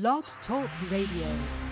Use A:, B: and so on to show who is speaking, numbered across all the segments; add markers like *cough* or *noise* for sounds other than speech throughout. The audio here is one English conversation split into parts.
A: Blog Talk Radio.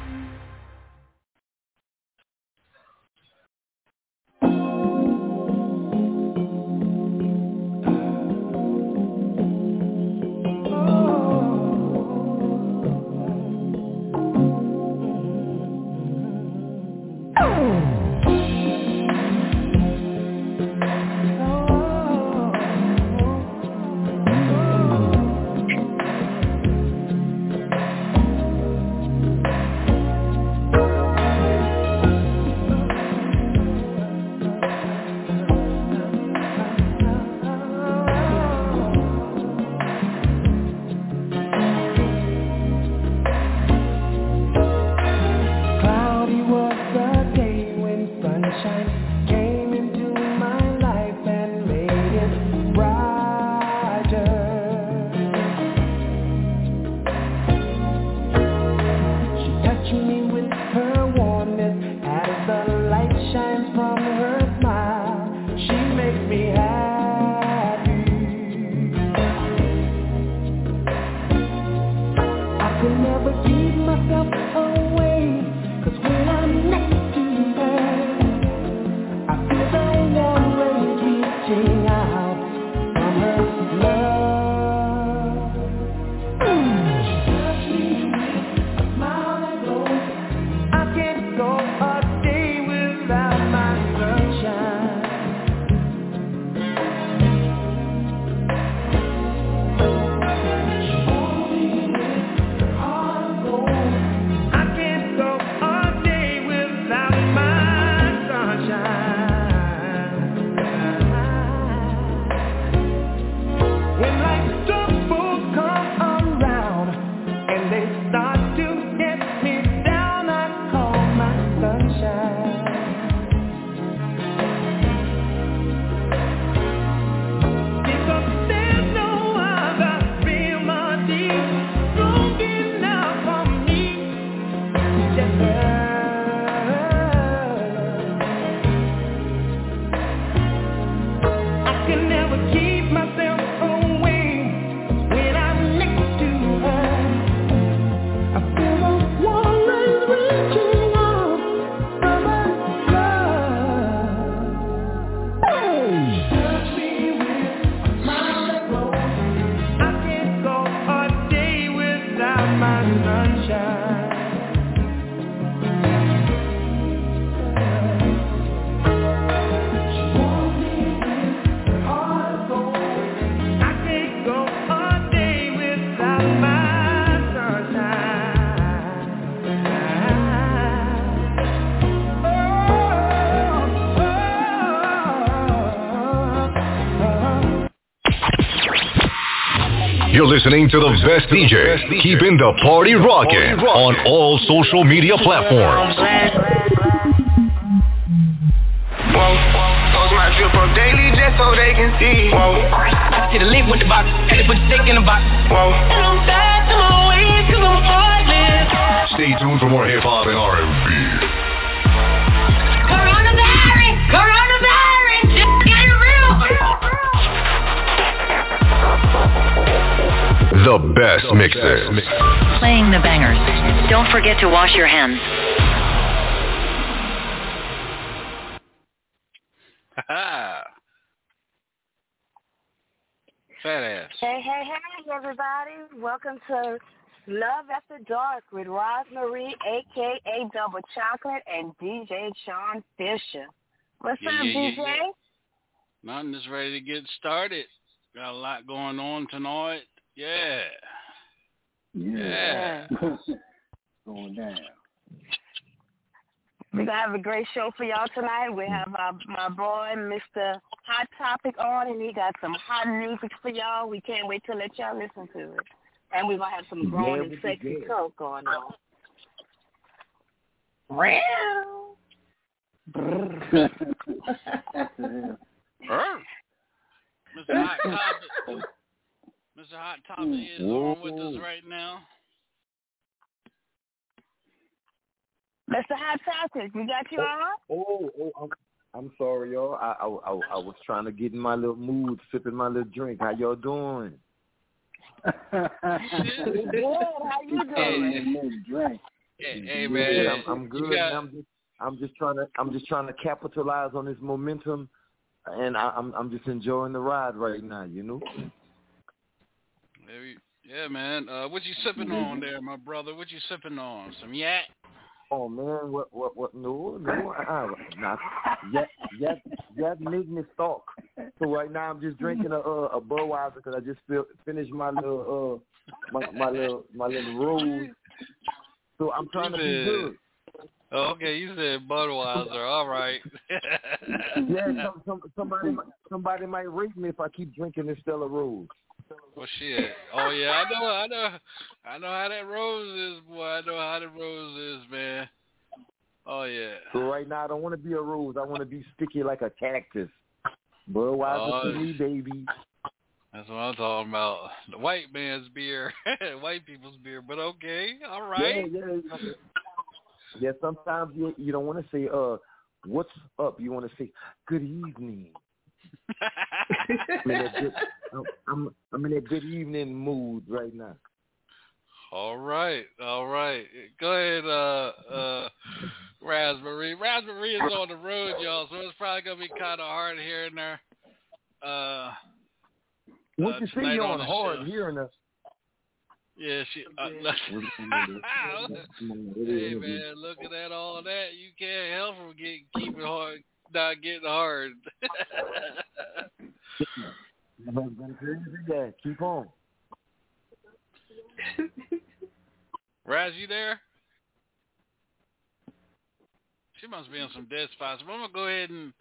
B: You're listening to the best DJ, keeping the party rocking on all social media platforms.
C: Whoa, my drip up daily just so they can see. Whoa,
D: See the link with the box, and they put the stick in the box.
C: whoa.
D: And I'm back to my ways, cause I'm heartless.
B: Stay tuned for more hip hop and R&B. The best mixes.
E: Playing the bangers. Don't forget to wash your hands. *laughs*
F: Fat ass.
G: Hey, hey, hey, everybody. Welcome to Love After Dark with Rosemary, a.k.a. Double Chocolate, and DJ Shaun Fisher. What's
F: Yeah,
G: up,
F: yeah, yeah,
G: DJ?
F: yeah. Nothing is ready to get started. Got a lot going on tonight. Yeah. Yeah.
H: Going down.
G: We're going to have a great show for y'all tonight. We have our, my boy, Mr. Hot Topic on, and he got some hot music for y'all. We can't wait to let y'all listen to it. And we're going to have some grown and
H: Never
G: sexy
H: forget.
G: talk going on. Real. *laughs*
F: Mr. Hot Topic. *laughs* Mr. Hot Topic mm, is on with us right now.
G: Mr. Hot Topic, we got you on?
H: Oh, oh, oh, I'm, I'm sorry, y'all. I, I, I, I was trying to get in my little mood, sipping my little drink. How y'all doing?
G: Good. *laughs* How you doing?
H: Drink.
F: Hey, hey
H: Yeah,
F: man,
H: I'm, I'm good.
F: got-
H: I'm just, I'm just trying to, I'm just trying to capitalize on this momentum, and I, I'm, I'm just enjoying the ride right now. You know.
F: There Yeah, man. Uh, what you sipping on there, my brother? What you sipping on? Some yak?
H: Oh man, what, what, what? No, no, uh, nah. That, that, that made me talk. So right now I'm just drinking a, a, a Budweiser because I just feel, finished my little, uh, my, my little, my little rose. So I'm trying to be good.
F: Oh, okay, you said Budweiser. All right.
H: Yeah, *laughs* some, some, somebody, somebody might rape me if I keep drinking this Stella Rose.
F: Well, shit. Oh yeah, I know, I know, I know how that rose is, boy. I know how the rose is, man. Oh yeah.
H: So right now I don't want to be a rose. I want to be sticky like a cactus. Budweiser
F: Oh,
H: to me, baby.
F: That's what I'm talking about. The white man's beer, *laughs* white people's beer. But okay, all right.
H: Yeah,
F: right.
H: yeah. Yeah, sometimes you you don't want to say uh what's up. You want to say good evening. I'm in that good, *laughs* I'm, I'm I'm in that good evening mood right now.
F: all right, all right. Go ahead, uh, uh, Raspberry. Raspberry is on the road, y'all, so it's probably gonna be kind of hard hearing her. Uh,
H: What
F: Uh,
H: you see
F: tonight on
H: on hard
F: show.
H: hearing us?
F: yeah, she. Uh, *laughs* hey man, looking at that, all that, you can't help from getting keep it hard, not getting hard. *laughs*
H: Yeah, keep on. *laughs*
F: Raz, you there? She must be in some dead spots. But I'm gonna go ahead and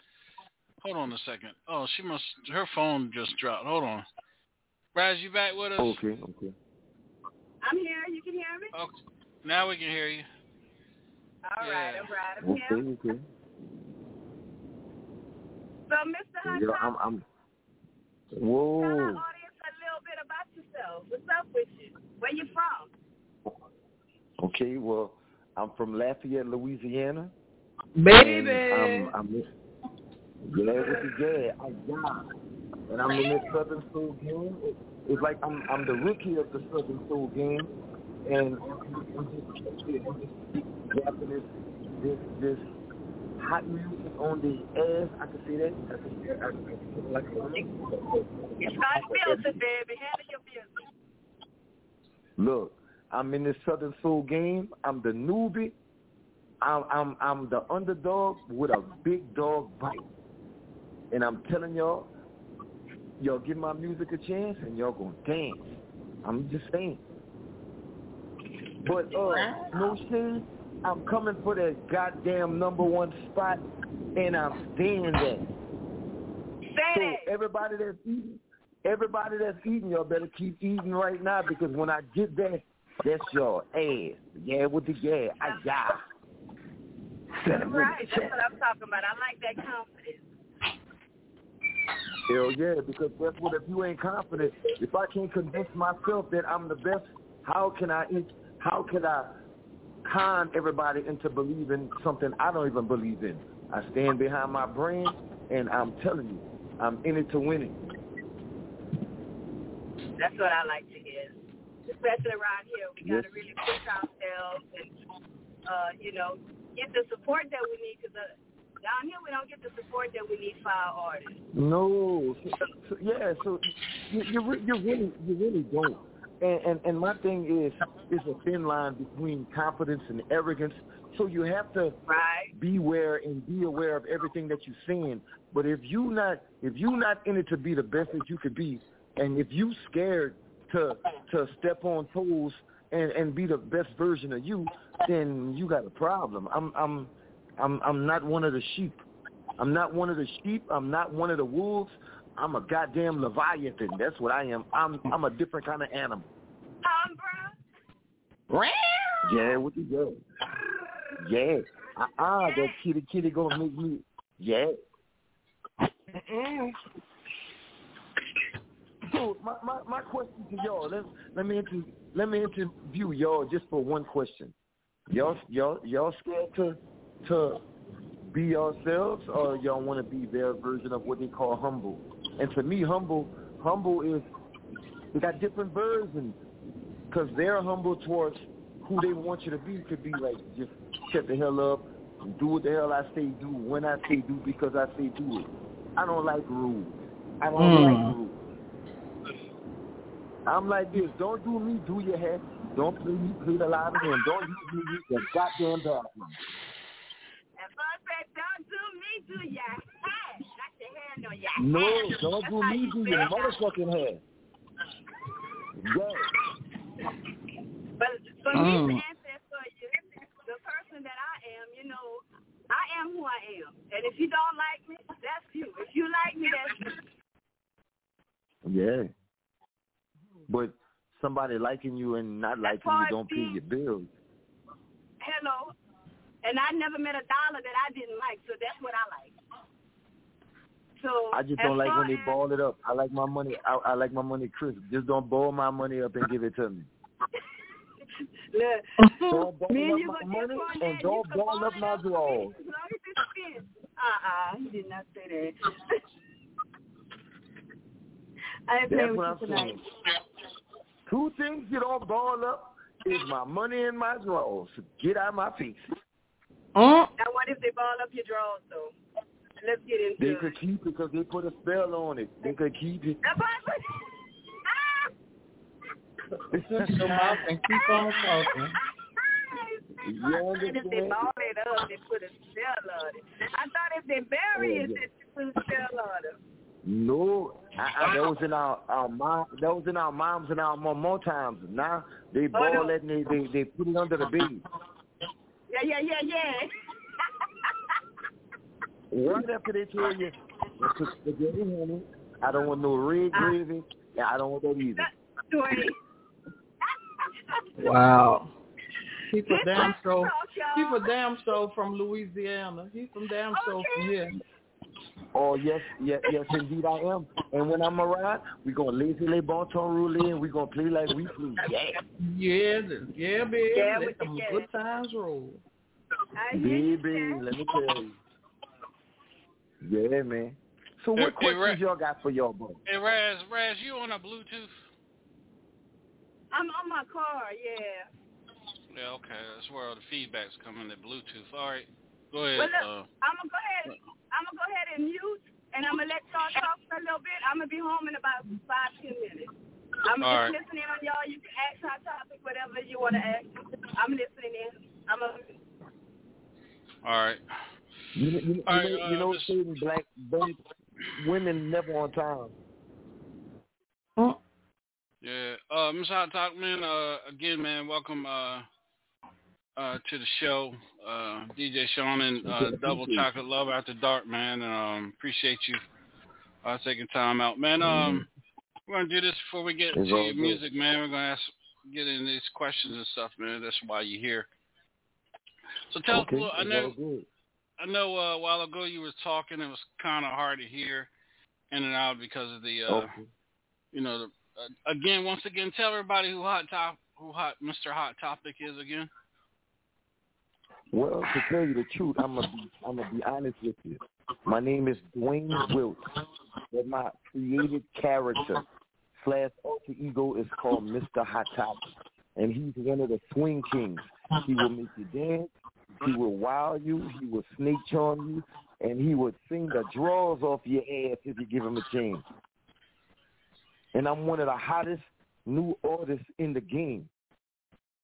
F: hold on a second. Oh, she must. Her phone just dropped. Hold on. Raz, you back with us?
H: Okay, okay.
I: I'm here. You can hear me?
F: Okay. Now we can hear you.
I: All
F: Yeah.
I: right, all right. I'm
H: Okay,
I: here.
H: okay.
I: So, Mr. Hot
H: Yeah,
I: Top,
H: I'm I'm
I: tell our audience a little bit about yourself. What's up with you? Where you from?
H: Okay, well, I'm from Lafayette, Louisiana.
J: Baby.
H: And I'm, I'm yeah, with the yeah, I got. And I'm in this Southern Soul game. It, it's like I'm I'm the rookie of the Southern Soul game, and I'm just, I'm just rapping this this this hot music on the ass. I can see that. I can see that. I can see it like
I: It's hot filter, baby. Handle your business.
H: Look, I'm in this Southern Soul game. I'm the newbie. I'm I'm I'm the underdog with a big dog bite. And I'm telling y'all, y'all give my music a chance and y'all gonna dance. I'm just saying. But uh no shade, I'm coming for that goddamn number one spot and I'm staying there. So everybody that's eating everybody that's eating, y'all better keep eating right now because when I get there, that's your ass. Yeah, with the yeah, I yeah.
I: Right, that's what I'm talking about. I like that confidence.
H: Hell yeah, because that's what if you ain't confident, if I can't convince myself that I'm the best, how can I eat? how can I con everybody into believing something I don't even believe in? I stand behind my brand and I'm telling you, I'm in it to win it.
I: That's what I like to hear. Especially around here, we got to really push ourselves and, uh, you know, get the support that we need. Because uh, down here, we don't get the support that we need for our artists.
H: No, so, so, yeah. So you you, you really you really don't. And, and and my thing is is a thin line between confidence and arrogance. So you have to
I: right.
H: beware and be aware of everything that you're seeing. But if you not if you not in it to be the best that you could be, and if you scared to to step on toes and and be the best version of you, then you got a problem. I'm I'm I'm I'm not one of the sheep. I'm not one of the sheep. I'm not one of the wolves. I'm a goddamn leviathan. That's what I am. I'm I'm a different kind of animal.
I: Um, bro.
H: Yeah, what you go? Yeah. Uh uh that kitty kitty gonna make me yeah. Mm-mm. So my, my, my question to y'all, let let me inter, let me interview y'all just for one question. Y'all y'all y'all scared to to be yourselves or y'all want to be their version of what they call humble? And to me, humble humble is they got different versions because they're humble towards who they want you to be. Could be like just shut the hell up and do what the hell I say do when I say do because I say do it. I don't like rules. I don't
J: Mm.
H: like rules. I'm like this. Don't do me, do your hair. Don't play me, play the live again. Don't use me, use the goddamn bathroom.
K: And first said, don't do me, do your hair. Your hand on your
H: No,
K: hair.
H: don't
K: That's
H: do
K: how
H: me,
K: you
H: do
K: feel.
H: your motherfucking hair. Yeah.
K: But for me
H: Mm.
K: to answer for you, the person that I am, you know, I am who I am. And if you don't like me, that's you. If you like me, that's you.
H: Yeah. But somebody liking you and not liking you don't pay your bills.
K: Hello. And I never met a dollar that I didn't like, so that's what I like. So
H: I just don't like when they
K: as-
H: ball it up. I like my money. I, I like my money crisp. Just don't ball my money up and give it to me. *laughs*
K: Look,
H: Don't *laughs* ball
K: me and
H: up
K: you
H: my money and don't
K: You can
H: ball up my
K: for
H: drawers.
K: As long as it's spent. Uh-uh, he did not say that. *laughs* I ain't
H: That's
K: playing
H: what I'm
K: with you tonight.
H: saying. Two things you don't ball up is my money and my drawers. Get out of my face. Mm.
K: Now, what if they ball up your drawers, though? Let's get into
H: They could keep it because they put a spell on it. They could keep it.
K: That's why I
J: Shut your mouth and keep on talking.
H: You
K: said if they ball it up, they put a spell on it. I thought if they bury
H: Oh,
K: it,
H: yeah.
K: that they put a spell on it.
H: No, I, I, that was in our our mom. That was in our moms and our mom more times. Now they ball
K: Oh, no.
H: it and they, they they put it under the bed.
K: Yeah, yeah, yeah, yeah. *laughs*
H: Right after they tell you, "Put spaghetti honey. I don't want no red gravy. Yeah, I don't want that either.
K: Dwayne.
J: Wow. He's a damn show. He's a damn show from Louisiana. He's from damn show from here.
H: Oh yes, yes, yes, indeed I am. And when I'm around, we gonna laissez les bons temps rouler and we gonna play like we play. *laughs* Yeah,
J: Yeah, yeah, baby.
K: Yeah,
J: Let
K: with the
J: them good times roll.
K: I
H: baby, let me tell you. Yeah, man. So what
F: hey,
H: questions
F: Ra-
H: y'all got for y'all, boy?
F: Hey Raz, Raz, you on a Bluetooth?
K: I'm on my car, yeah.
F: Yeah, okay. That's where all the feedback's coming. the Bluetooth. All right, go ahead.
K: Well, look,
F: uh,
K: I'm gonna go ahead. I'm gonna go ahead and mute, and I'm gonna let y'all talk for a little bit. I'm gonna be home in about five ten minutes. I'm
F: All
K: just
F: right.
K: listening on y'all. You can ask our topic, whatever you want to ask. I'm listening in. I'm a.
F: all right.
H: You, you, you,
F: All right,
H: know,
F: uh,
H: you know,
F: just-
H: certain black, black women never on time.
F: Yeah. Uh, Ms. Hot Talk, man, uh, again, man, welcome uh, uh, to the show. Uh, DJ Shaun and uh, Double Chocolate Love After Dark, man. Um, appreciate you uh, taking time out. Man, um, we're going to do this before we get
H: It's
F: to your music, man. We're going to ask, get into these questions and stuff, man. That's why you're here. So tell
H: okay,
F: us, a little- I know,
H: all good.
F: I know uh, a while ago you were talking. It was kind of hard to hear in and out because of the, uh,
H: Okay.
F: you know, the, uh, again, once again, tell everybody who hot top, who hot Mr. Hot Topic is again.
H: Well, to tell you the truth, I'm gonna be I'm gonna be honest with you. My name is Dwayne Wilt, but my created character slash alter ego is called Mr. Hot Topic, and he's one of the swing kings. He will make you dance. He will wow you. He will snake on you, and he will sing the draws off your ass if you give him a chance. And I'm one of the hottest new artists in the game,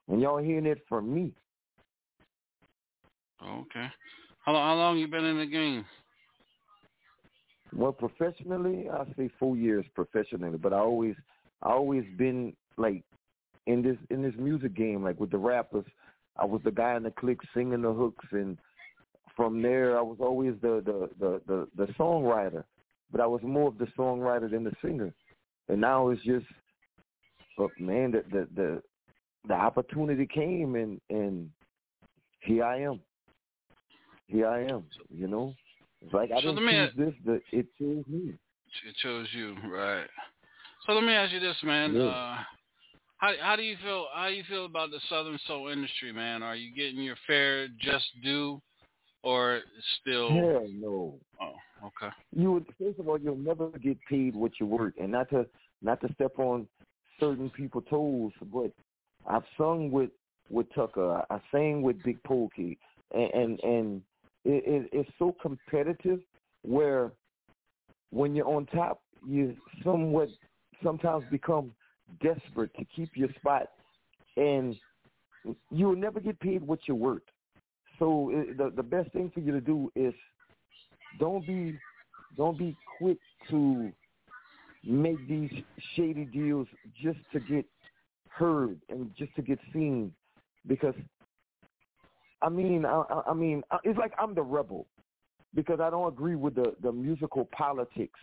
H: and y'all hearing it from me.
F: Okay. How long? How long you been in the game?
H: Well, professionally, I say four years professionally, but I always, I always been like in this in this music game, like with the rappers. I was the guy in the clique singing the hooks, and from there, I was always the the the the, the songwriter. But I was more of the songwriter than the singer, and now it's just, but man, the the the, the opportunity came, and and here I am. Here I am. You know, it's like I
F: So
H: didn't
F: me
H: choose this, but it chose me.
F: It chose you, right? So let me ask you this, man.
H: Yeah.
F: Uh, how how do you feel? How do you feel about the Southern soul industry, man? Are you getting your fair just due, or still?
H: Hell no.
F: Oh, okay.
H: You would first of all, you'll never get paid what you're worth, and not to not to step on certain people toes, but I've sung with with Tucker. I sang with Big Pokey, and and, and it, it, it's so competitive where when you're on top, you somewhat sometimes become desperate to keep your spot, and you will never get paid what you're worth. So uh, the the best thing for you to do is don't be don't be quick to make these shady deals just to get heard and just to get seen because I mean I, I mean it's like I'm the rebel because I don't agree with the the musical politics.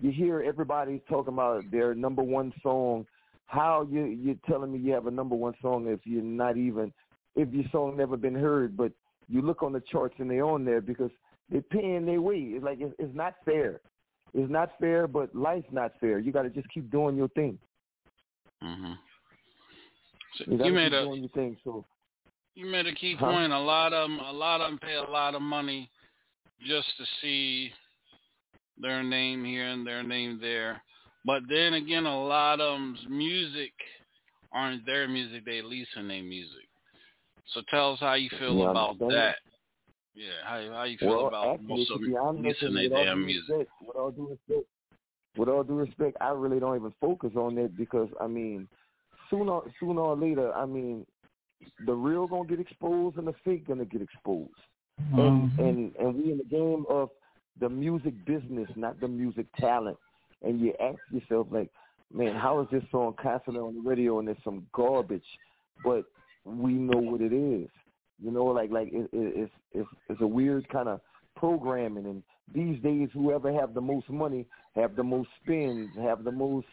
H: You hear everybody talking about their number one song. How you you're telling me you have a number one song if you're not even if your song never been heard, but you look on the charts and they're on there because they're paying their way. It's like it's, it's not fair. It's not fair, but life's not fair. You got to just keep doing your thing.
F: Mhm. So
H: You,
F: you made a
H: doing your thing. So
F: you made a key
H: Huh?
F: point. A lot of them, a lot of them pay a lot of money just to see their name here and their name there. But then again, a lot of them's music aren't their music; they leasing their music. So tell us how you feel
H: Yeah,
F: about
H: understand.
F: that. Yeah, how how you feel
H: well,
F: about
H: actually,
F: most
H: to
F: of
H: be
F: them
H: honest,
F: leasing
H: with
F: their
H: all
F: damn
H: due
F: music?
H: respect, with all due respect, with all due respect, I really don't even focus on that because I mean, sooner sooner or later, I mean, the real gonna get exposed and the fake gonna get exposed. And mm-hmm. and and we in the game of the music business, not the music talent. And you ask yourself like, man, how is this song constantly on the radio and it's some garbage, but we know what it is. You know, like like it, it, it's it's it's a weird kind of programming. And these days, whoever have the most money have the most spins, have the most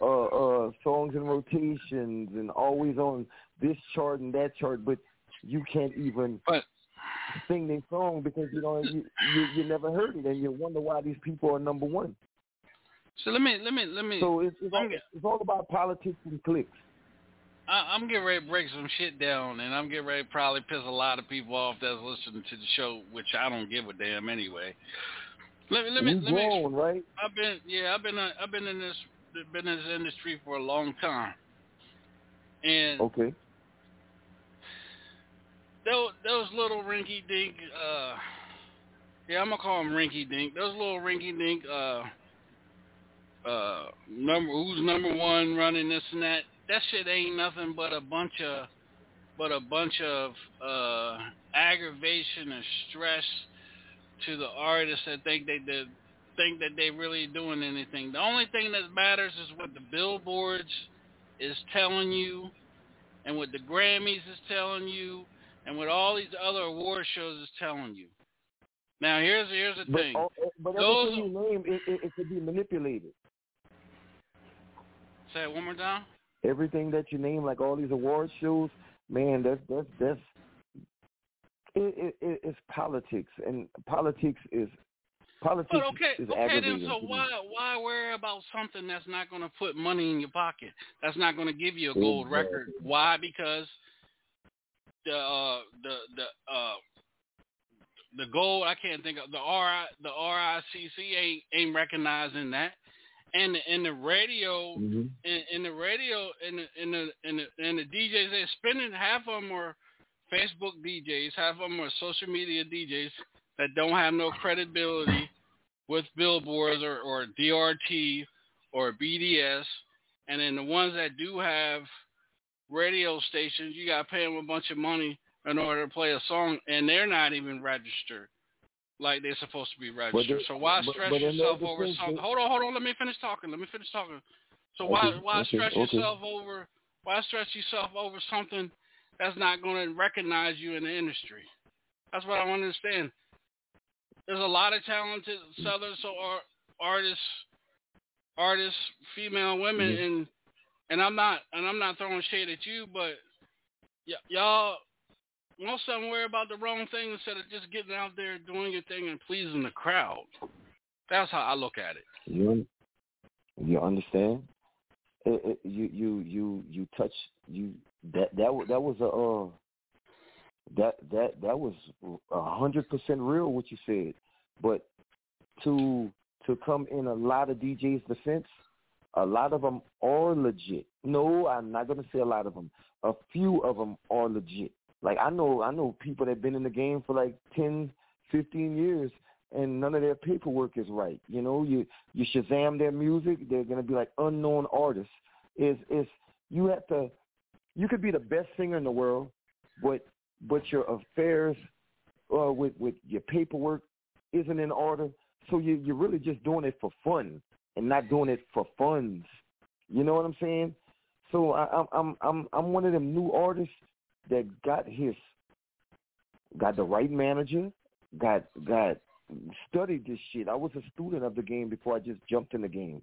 H: uh uh songs in rotations, and always on this chart and that chart. But you can't even
F: But
H: sing their song because you know you, you you never heard it, and you wonder why these people are number one.
F: So let me let me let me.
H: So it's it's all, it's all about politics and clicks.
F: I, I'm getting ready to break some shit down, and I'm getting ready to probably piss a lot of people off that's listening to the show, which I don't give a damn anyway. Let me let me let me.
H: grown, right?
F: I've been yeah I've been uh, I've been in this been in this industry for a long time, and
H: Okay.
F: those those little rinky dink uh yeah I'm gonna call them rinky dink those little rinky dink uh uh number who's number one running this and that that shit ain't nothing but a bunch of but a bunch of uh aggravation and stress to the artists that think they did think that they really doing anything the only thing that matters is what the billboards is telling you and what the grammys is telling you and what all these other award shows is telling you. Now here's here's the
H: But
F: thing.
H: all, but
F: Those-
H: everything you name, it, it, it could be manipulated.
F: Say it one more time.
H: Everything that you name, like all these award shows, man, that's that's that's it, it, it, it's politics, and politics is politics
F: But okay,
H: is
F: okay then. So why why worry about something that's not going to put money in your pocket? That's not going to give you a gold
H: Exactly.
F: record. Why? Because the uh, the the uh, the gold I can't think of the RI the RICC ain't ain't recognizing that, and the, and the radio
H: Mhm.
F: in, in the radio in the in the in the, in the DJs they're spending half of them are Facebook DJs, half of them are social media DJs that don't have no credibility with billboards or, or DRT or BDS, and then the ones that do have radio stations, you got to pay them a bunch of money in order to play a song, and they're not even registered like they're supposed to be registered.
H: they-
F: so why
H: but-
F: stress
H: but in
F: yourself over something? Hold on, hold on. Let me finish talking. Let me finish talking. So why
H: Okay,
F: why stress
H: okay.
F: yourself over why stress yourself over something that's not going to recognize you in the industry? That's what I want to understand. There's a lot of talented southern so artists, artists, female, women,
H: Mhm.
F: and and I'm not and I'm not throwing shade at you, but y- y'all most of them worry about the wrong thing instead of just getting out there doing your thing and pleasing the crowd. That's how I look at it.
H: You you understand? It, it, you you you you touch you that that that was a uh, that that that was a hundred percent real what you said, but to to come in a lot of DJs' defense, A lot of them are legit. No, I'm not gonna say a lot of them. A few of them are legit. Like I know, I know people that've been in the game for like ten, fifteen years, and none of their paperwork is right. You know, you you Shazam their music, they're gonna be like unknown artists. Is is you have to, you could be the best singer in the world, but but your affairs uh, with with your paperwork isn't in order. So you you're really just doing it for fun and not doing it for funds. You know what I'm saying? So I, I'm I'm I'm I'm one of them new artists that got his got the right manager, got got studied this shit. I was a student of the game before I just jumped in the game.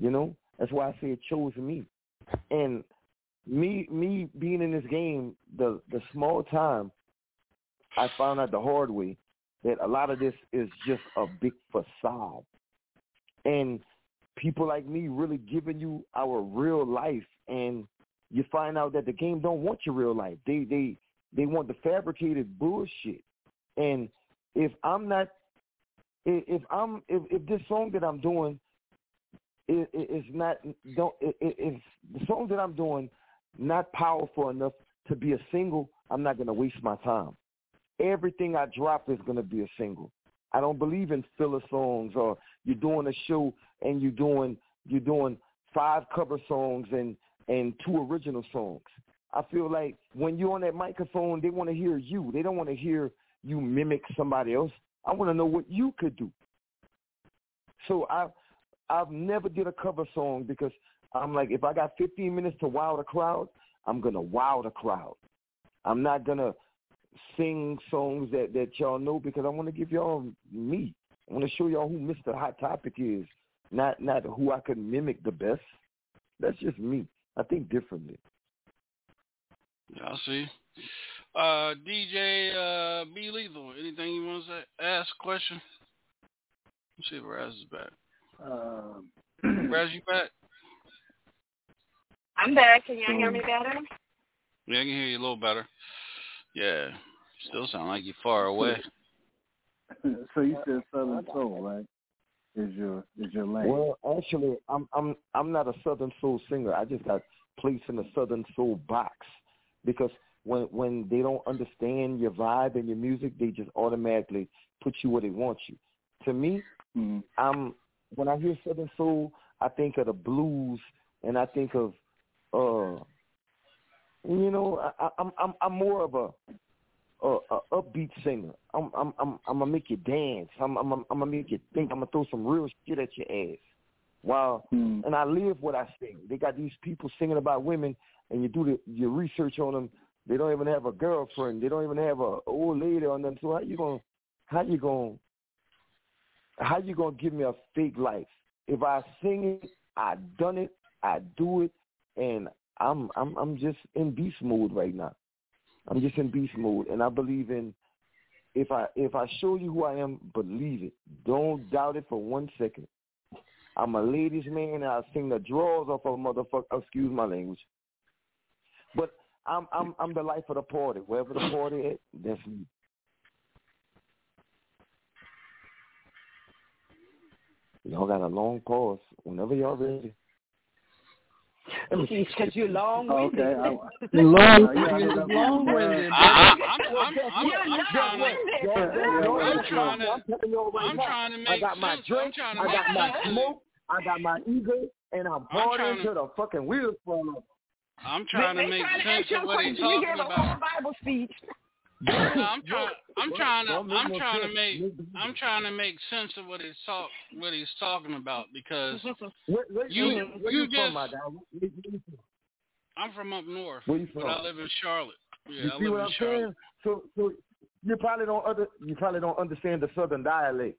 H: You know? That's why I say it chose me. And me me being in this game, the the small time I found out the hard way that a lot of this is just a big facade. And people like me really giving you our real life and you find out that the game don't want your real life. They they they want the fabricated bullshit. And if I'm not if I'm if, if this song that I'm doing is, not don't if the song that I'm doing not powerful enough to be a single, I'm not gonna waste my time. Everything I drop is gonna be a single. I don't believe in filler songs or you're doing a show and you're doing you're doing five cover songs and and two original songs. I feel like when you're on that microphone, they want to hear you. They don't want to hear you mimic somebody else. I want to know what you could do. So I I've never did a cover song because I'm like if I got 15 minutes to wow the crowd, I'm gonna wow the crowd. I'm not gonna sing songs that that y'all know because I want to give y'all me. I want to show y'all who Mr. Hot Topic is, not not who I could mimic the best. That's just me. I think differently.
F: I see. Uh, DJ uh, B Lethal, anything you want to say? Ask question? Let's see if Raz is back. Um, *clears throat* Raz, you back?
G: I'm back. Can y'all hear me better?
F: Yeah, I can hear you a little better. Yeah, still sound like you're far away. *laughs*
L: so you said Southern Soul, right? Is your is your lane?
H: Well, actually, I'm I'm I'm not a Southern Soul singer. I just got placed in the Southern Soul box because when when they don't understand your vibe and your music, they just automatically put you where they want you. To me, mm-hmm. I'm when I hear Southern Soul, I think of the blues and I think of uh you know, I, I'm I'm I'm more of a a, a upbeat singer. I'm I'm I'm I'm gonna make you dance. I'm I'm I'm gonna make you think. I'm gonna throw some real shit at your ass. Wow. Mm. And I live what I sing. They got these people singing about women, and you do the your research on them. They don't even have a girlfriend. They don't even have a old lady on them. So how you gonna how you gonna how you gonna give me a fake life? If I sing it, I done it, I do it, and I'm I'm I'm just in beast mode right now. I'm just in beast mode, and I believe in if I if I show you who I am, believe it. Don't doubt it for one second. I'm a ladies' man, and I sing the drawers off of a motherfucker. Excuse my language, but I'm I'm I'm the life of the party. Wherever the party is, that's me. Y'all got a long pause. Whenever y'all ready.
G: Because you're long winded.
L: Okay. I, *laughs*
J: long, uh, long winded.
F: I'm trying to. I'm trying to make
H: I got my drink. I got my smoke. I got my ego, and I'm partying to the fucking wheels fall off.
F: I'm trying to make sense of what he's talking about.
G: Bible speech.
F: I'm trying. I'm trying to. I'm trying to make. I'm trying to make sense of what he's talk. What he's talking about because *laughs* you. You just. I'm from up north,
H: Where you from?
F: but I live in Charlotte. Yeah,
H: you
F: I
H: see
F: live
H: what
F: in
H: I'm
F: Charlotte.
H: saying? So, so you probably don't under, you probably don't understand the southern dialect.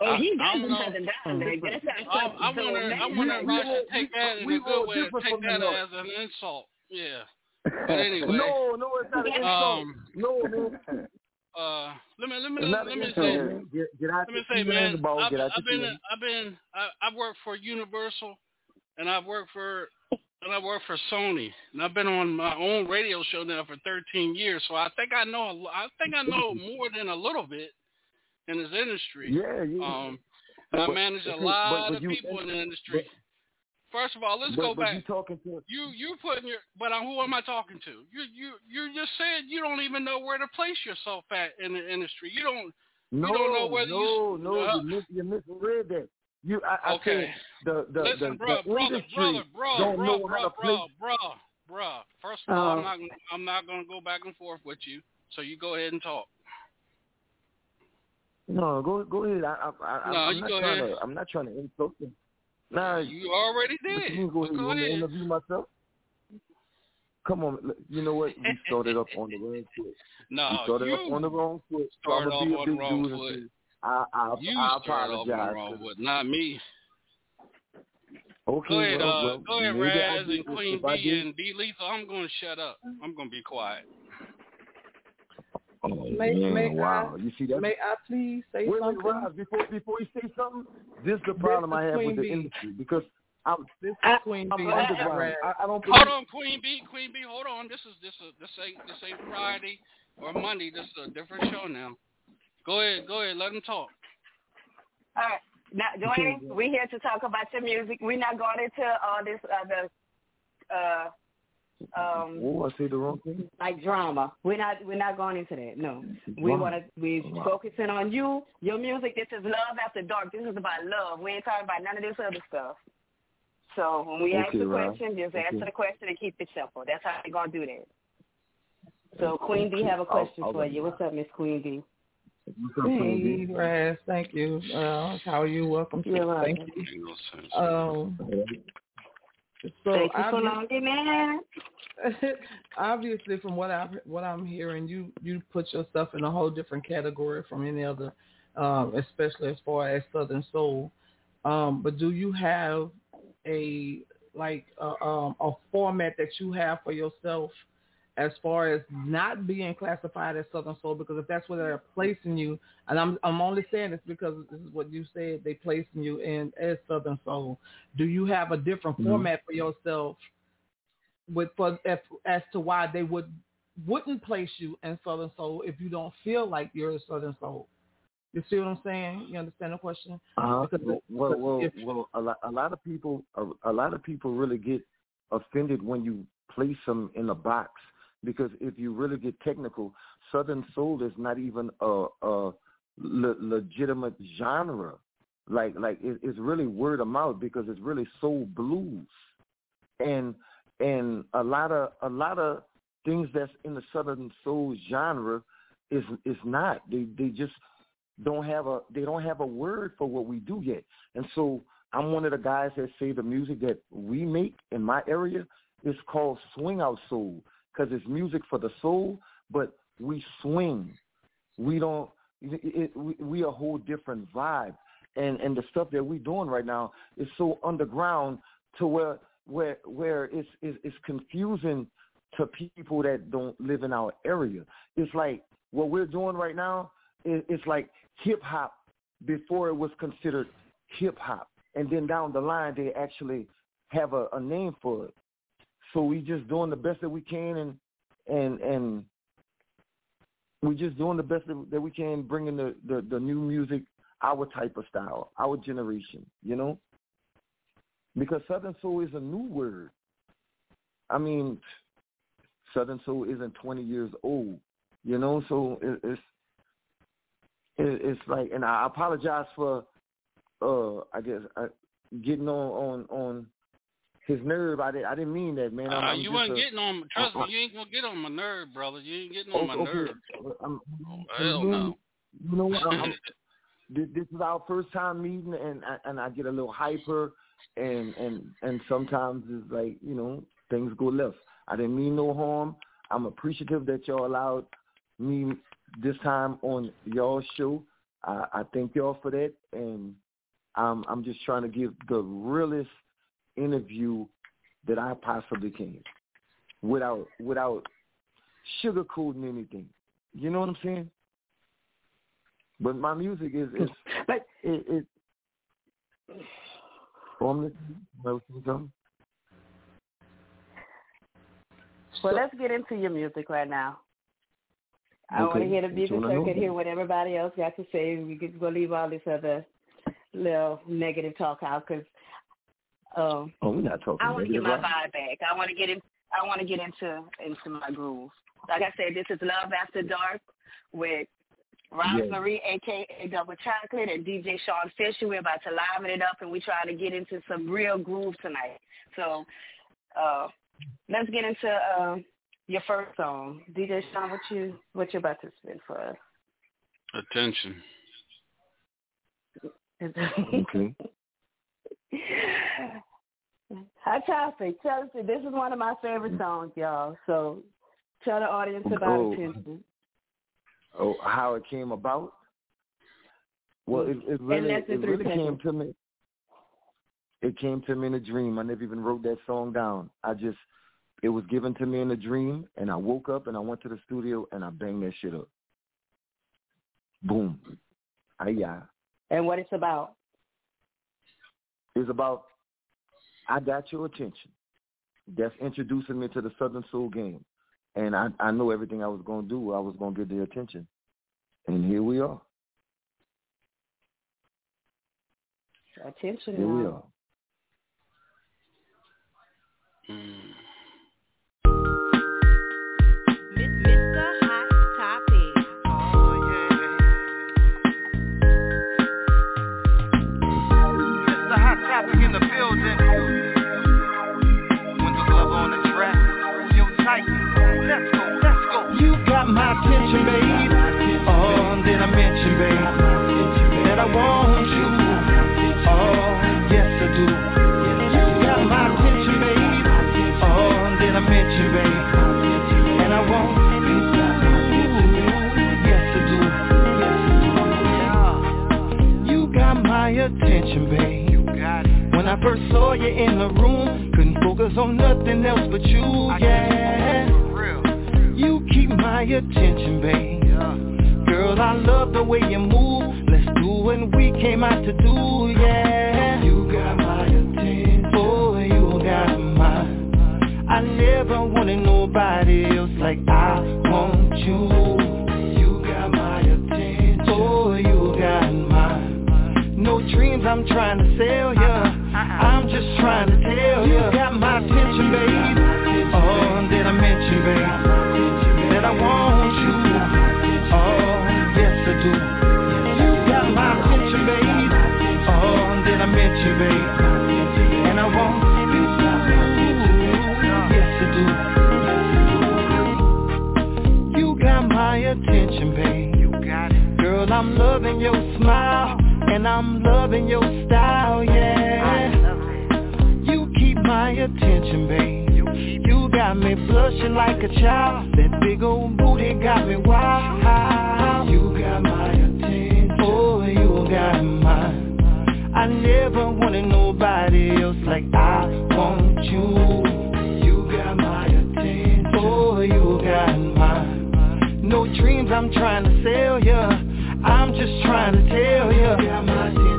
G: Oh, he
F: I- I
G: doesn't have the dialect. That's not
F: I, I
G: something
F: wonder. I wonder if
H: we
F: I should take that in
H: we
F: a good way. Take that as an insult. Yeah. But *laughs* anyway.
H: No, no, it's not an insult.
F: Um,
H: no, man. *laughs*
F: Uh, let me let me
H: It's
F: let me
H: insult,
F: say.
H: Get, get out
F: let me say, man,
H: ball.
F: I've,
H: Get out
F: I've been
H: feelings.
F: I've been I, I've worked for Universal, and I've worked for and I work for Sony, and I've been on my own radio show now for 13 years. So I think I know a lo- I think I know *laughs* more than a little bit in this industry.
H: Yeah, yeah.
F: Um, I
H: But-
F: manage a
H: but-
F: lot
H: but
F: of
H: you-
F: people in the industry. First of all, let's
H: but,
F: go
H: but
F: back.
H: you talking to
F: You you putting your but uh, who am I talking to? You you you just said you don't even know where to place yourself at in the industry. You don't
H: no,
F: you don't know whether
H: no,
F: you
H: no,
F: uh,
H: you, mis- you misread that. You, I, I
F: Okay.
H: said the the
F: listen,
H: the,
F: bro,
H: the
F: brother,
H: industry
F: brother, bro,
H: don't
F: bro,
H: know
F: bro,
H: how to
F: bro,
H: place.
F: bro, bro. First of all,
H: Oh.
F: I'm not gonna- I'm not gonna go back and forth with you. So you go ahead and talk.
H: No, go go ahead. I, I, I,
F: No,
H: I'm
F: you
H: not
F: go
H: trying
F: ahead.
H: to. I'm not trying to insult you. Nah,
F: You already did.
H: You mean go ahead.
F: Go
H: you want me to
F: ahead.
H: interview myself? Come on, you know what? We started up on the wrong foot. *laughs*
F: No,
H: we started up on the wrong foot. So I'm
F: started
H: gonna be
F: off
H: a
F: on the
H: big
F: wrong
H: dude
F: foot.
H: I, I,
F: You
H: I
F: started off on wrong foot, not me.
H: Okay,
F: Go ahead,
H: well,
F: uh,
H: well,
F: go ahead, Raz and Queen B and D Lethal. I'm going to shut up. I'm going to be quiet.
H: Oh,
J: May,
H: man,
J: may
H: wow.
J: I,
H: you see that?
J: May I please say
H: wait, wait,
J: something?
H: Before before you say something, this is the problem
J: This
H: I
J: is
H: have with
J: Queen
H: the
J: B.
H: industry because I'm
J: This is
H: I,
J: Queen
H: I'm
J: B.
H: underground. I, I don't
F: Hold on, Queen B, Queen B. Hold on. This is this is this ain't this ain't Friday or Monday. This is a different show now. Go ahead, go ahead. Let them talk.
G: All right. Now, Dwayne, we're here to talk about your music. We're not going into all this other, uh, um,
H: Oh, I say the wrong thing.
K: like drama. We're not we're not going into that. No, we
H: Wow.
K: want to we
H: Wow.
K: focusing on you.
G: your music. This is love after dark. This is about love. We ain't talking about none of this other stuff. So when we ask
H: Okay,
G: the
H: Rob.
G: question, just
H: Okay.
G: answer the question and keep it simple. That's how we're gonna do that.
K: So Queen B have a question
H: I'll-
K: for you. What's up, Miss Queen B?
H: What's up, Queen
J: Hey,
H: B?
J: Raz, thank you. Uh, how are you? Welcome to
K: You're
J: Thank
K: welcome.
J: you.
F: Ain't no sense.
J: Um, so
G: Thank you for longing man.
J: obviously, from what I what I'm hearing, you you put yourself in a whole different category from any other, um, especially as far as Southern Soul. Um, but do you have a like a, um, a format that you have for yourself as far as not being classified as Southern Soul? Because if that's where they're placing you, and I'm I'm only saying this because this is what you said, they placing you in as Southern Soul. Do you have a different
H: Mhm.
J: format for yourself with for as, as to why they would wouldn't place you in Southern Soul if you don't feel like you're a Southern Soul? You see what I'm saying? You understand the question?
H: Uh,
J: Because
H: well, well, well,
J: if-
H: well, a lot, a lot of people, a, a lot of people really get offended when you place them in a box because if you really get technical, Southern Soul is not even a, a le- legitimate genre. Like, like it, it's really word of mouth because it's really soul blues, and and a lot of a lot of things that's in the Southern Soul genre is is not. They they just don't have a they don't have a word for what we do yet. And so I'm one of the guys that say the music that we make in my area is called swing out soul because it's music for the soul, but we swing. We don't. It, it, we, we a whole different vibe, and and the stuff that we doing right now is so underground to where where where it's it's, it's confusing to people that don't live in our area. It's like what we're doing right now. It, it's like hip hop before it was considered hip hop, and then down the line they actually have a, a name for it. So we just doing the best that we can, and and and we just doing the best that, we can, bringing the, the the new music, our type of style, our generation, you know. Because Southern Soul is a new word. I mean, Southern Soul isn't 20 years old, you know. So it, it's it, it's like, and I apologize for, uh, I guess, uh, getting on on on his nerve. I didn't I didn't mean that, man. I'm,
F: Uh,
H: I'm
F: you wasn't
H: a-
F: getting on. Trust
H: I-
F: me, you ain't gonna get on my nerve, brother. You ain't getting on my
H: Okay,
F: nerve.
H: okay. I'm-
F: Hell
H: you know-
F: no.
H: You know what? *laughs* I'm, this, this is our first time meeting, and I- and I get a little hyper, and and and sometimes it's like you know things go left. I didn't mean no harm. I'm appreciative that y'all allowed me this time on y'all's show. I, I thank y'all for that, and I'm I'm just trying to give the realest interview that I possibly can, without without sugarcoating anything. You know what I'm saying? But my music is is
K: like
H: it, it oh, something?
K: Well, let's get into your music right now. I want to hear the music so I can hear what everybody else got to say. We could go leave all this other little negative talk out because um,
H: oh, we're not talking.
G: I want to get my vibe back. I want to get in. I want to get into into my groove. Like I said, this is Love After Dark with Rosemary, aka Double Chocolate, and DJ Shaun Fisher. We're about to liven it up, and we try to get into some real groove tonight. So, uh, let's get into uh, your first song, DJ Shaun. What you what you about to spin for us?
F: Attention. *laughs*
H: Okay.
K: Hot topic. Tell us. This is one of my favorite songs, y'all. So tell the audience about
H: Oh.
K: attention.
H: Oh, how it came about? Well, it, it really, it really came to me. It came to me in a dream. I never even wrote that song down. I just, it was given to me in a dream, and I woke up and I went to the studio and I banged that shit up. Boom. Hiya.
K: And what it's about.
H: It's about, I got your attention. That's introducing me to the Southern Soul game. And I, I know everything I was going to do, I was going to get their attention. And here we are.
K: Attention.
H: Here we are.
M: Mr.
N: babe. Oh, I mention, babe, that I want you? Oh, yes I do. You got my attention, babe. Oh, I babe, and I want you? Yes I do. You got my attention, babe. When I first saw you in the room, couldn't focus on nothing else but you, yeah. My attention, babe. Girl, I love the way you move. Let's do what we came out to do, yeah. You got my attention. Oh, you got mine. I never wanted nobody else like I want you. You got my attention. Oh, you got mine. No dreams I'm trying to sell ya. I'm just trying to tell ya. You got my attention, babe. Oh, did I mention, babe, I want you? Oh, yes I do. You got my attention, babe. Oh, did I mention, babe, and I want you? Yes I do. You got my attention, babe. You got it. Girl, I'm loving your smile, and I'm loving your style, yeah. You keep my attention, babe. Got me blushing like a child. That big old booty got me wild. You got my attention. Oh, you got mine. I never wanted nobody else like I want you. You got my attention. Oh, you got mine. No dreams I'm trying to sell ya. I'm just trying to tell ya.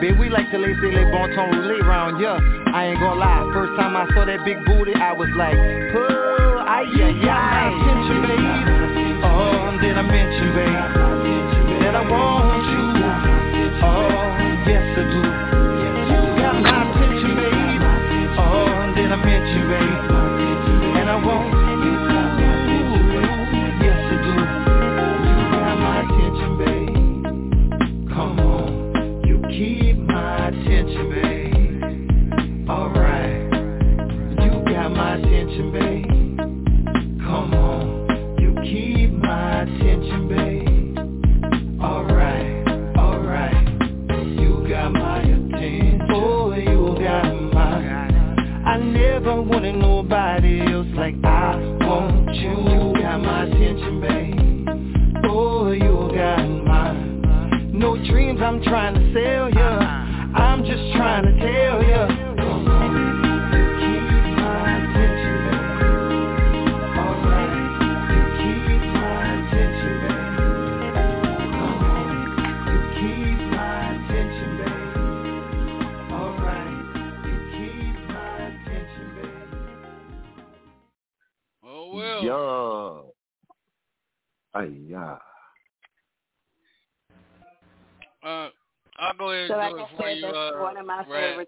N: Babe, we like to laissez les bons temps rouler round, yeah. I ain't gonna lie, first time I saw that big booty, I was like, pull, ay, ay, ay. attention, babe. Oh, did I mention, babe, that I want you? Oh, yes I do. Wanted nobody else like I want you. You got my attention, babe. Oh, you got mine. No dreams I'm trying to sell ya. I'm just trying to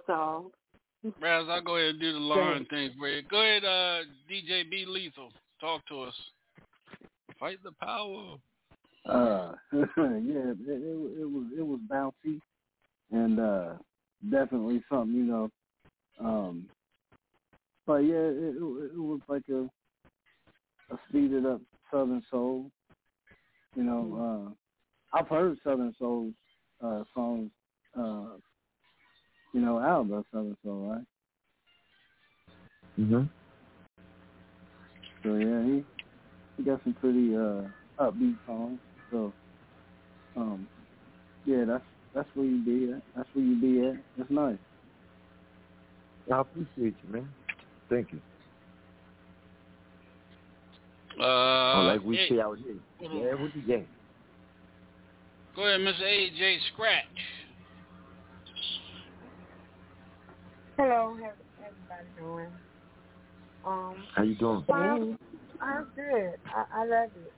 N: my
F: Raz.
K: songs.
F: Raz, I'll go ahead and do the
K: Go
F: line
K: ahead.
F: thing for you. Go ahead, uh, DJ B Lethal. Talk to us. Fight the power.
L: Uh, *laughs* yeah, it, it, it was it was bouncy, and uh, definitely something you know. Um, but yeah, it, it, it was like a a speeded up Southern Soul. You know, uh, I've heard Southern soul uh, songs. Uh, you know, out of Southern Soul, right?
H: Mhm.
L: So yeah, he he got some pretty uh upbeat songs. So um yeah, that's that's where you be at. That's where you be at. It's nice.
H: I appreciate you, man. Thank you.
F: Uh,
H: oh, like we
F: hey,
H: say out here. Yeah, what you get?
F: Go ahead, Mr. AJ Scratch.
O: Hello, how's everybody doing? Um,
H: How you doing?
O: well, I'm good. I, I love it,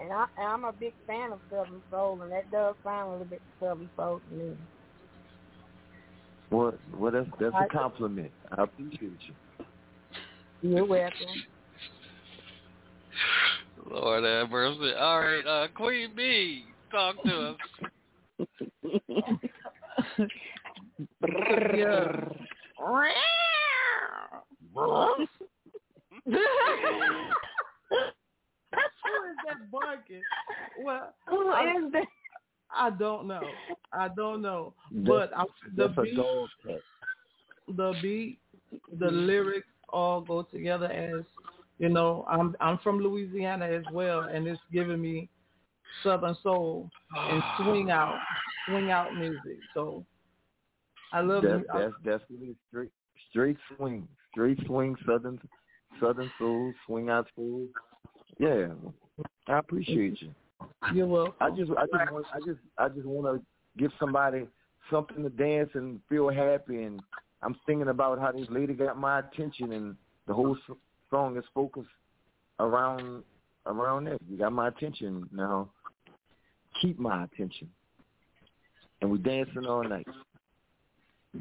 O: and I, and I'm a big fan of Southern Soul, and that does sound a little bit Southern Soul to me.
H: Well, well, that's that's
O: I-
H: a compliment. I appreciate you.
O: You're welcome.
F: Lord have mercy. All right, uh, Queen B, talk to us. *laughs*
J: Yeah. Who is that barking? Well,
K: Who
J: I,
K: is that?
J: I don't know. I don't know. But I, the beat, the beat, the lyrics all go together as you know. I'm I'm from Louisiana as well, and it's giving me Southern soul and swing out, swing out music. So I love
H: That's that's really straight straight swing, straight swing, southern southern soul, swing out soul. Yeah, I appreciate you.
J: You're welcome.
H: I just I just want I just I just want to give somebody something to dance and feel happy and I'm thinking about how this lady got my attention and the whole song is focused around around that. You got my attention now. Keep my attention. And we're dancing all night.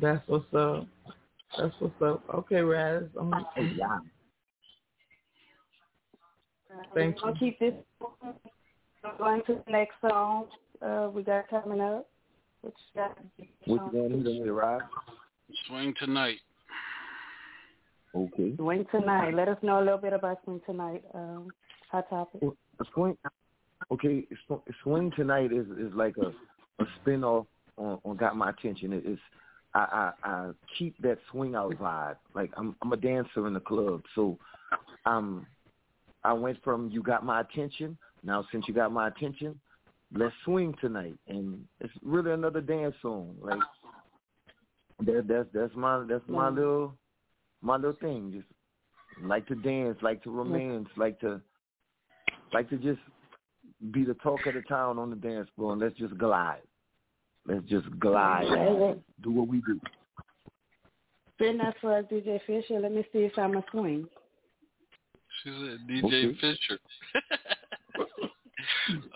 J: That's what's up. That's what's up. Okay, Raz. I'm,
H: yeah.
J: Thank
K: I'll keep this going to the next song uh, we got coming up. Which got
H: What you going to hit 'em with,
F: Swing tonight.
H: Okay.
K: Swing Tonight. Let us know a little bit about Swing Tonight. Um, hot topic.
H: Swing. Okay, Swing tonight is is like a a spin off on, on Got My Attention. It is I, I I keep that swing out vibe. Like I'm I'm a dancer in the club, so um I went from You Got My Attention. Now since you got my attention, let's swing tonight, and it's really another dance song. Like that that's that's my that's my little my little thing. Just like to dance, like to romance, like to like to just be the talk of the town on the dance floor and let's just glide. Let's just glide.
K: Okay.
H: Do what we do.
K: Sitting up for us, DJ Fisher. Let me see if I'm a swing.
F: She said DJ
H: Okay.
F: Fisher.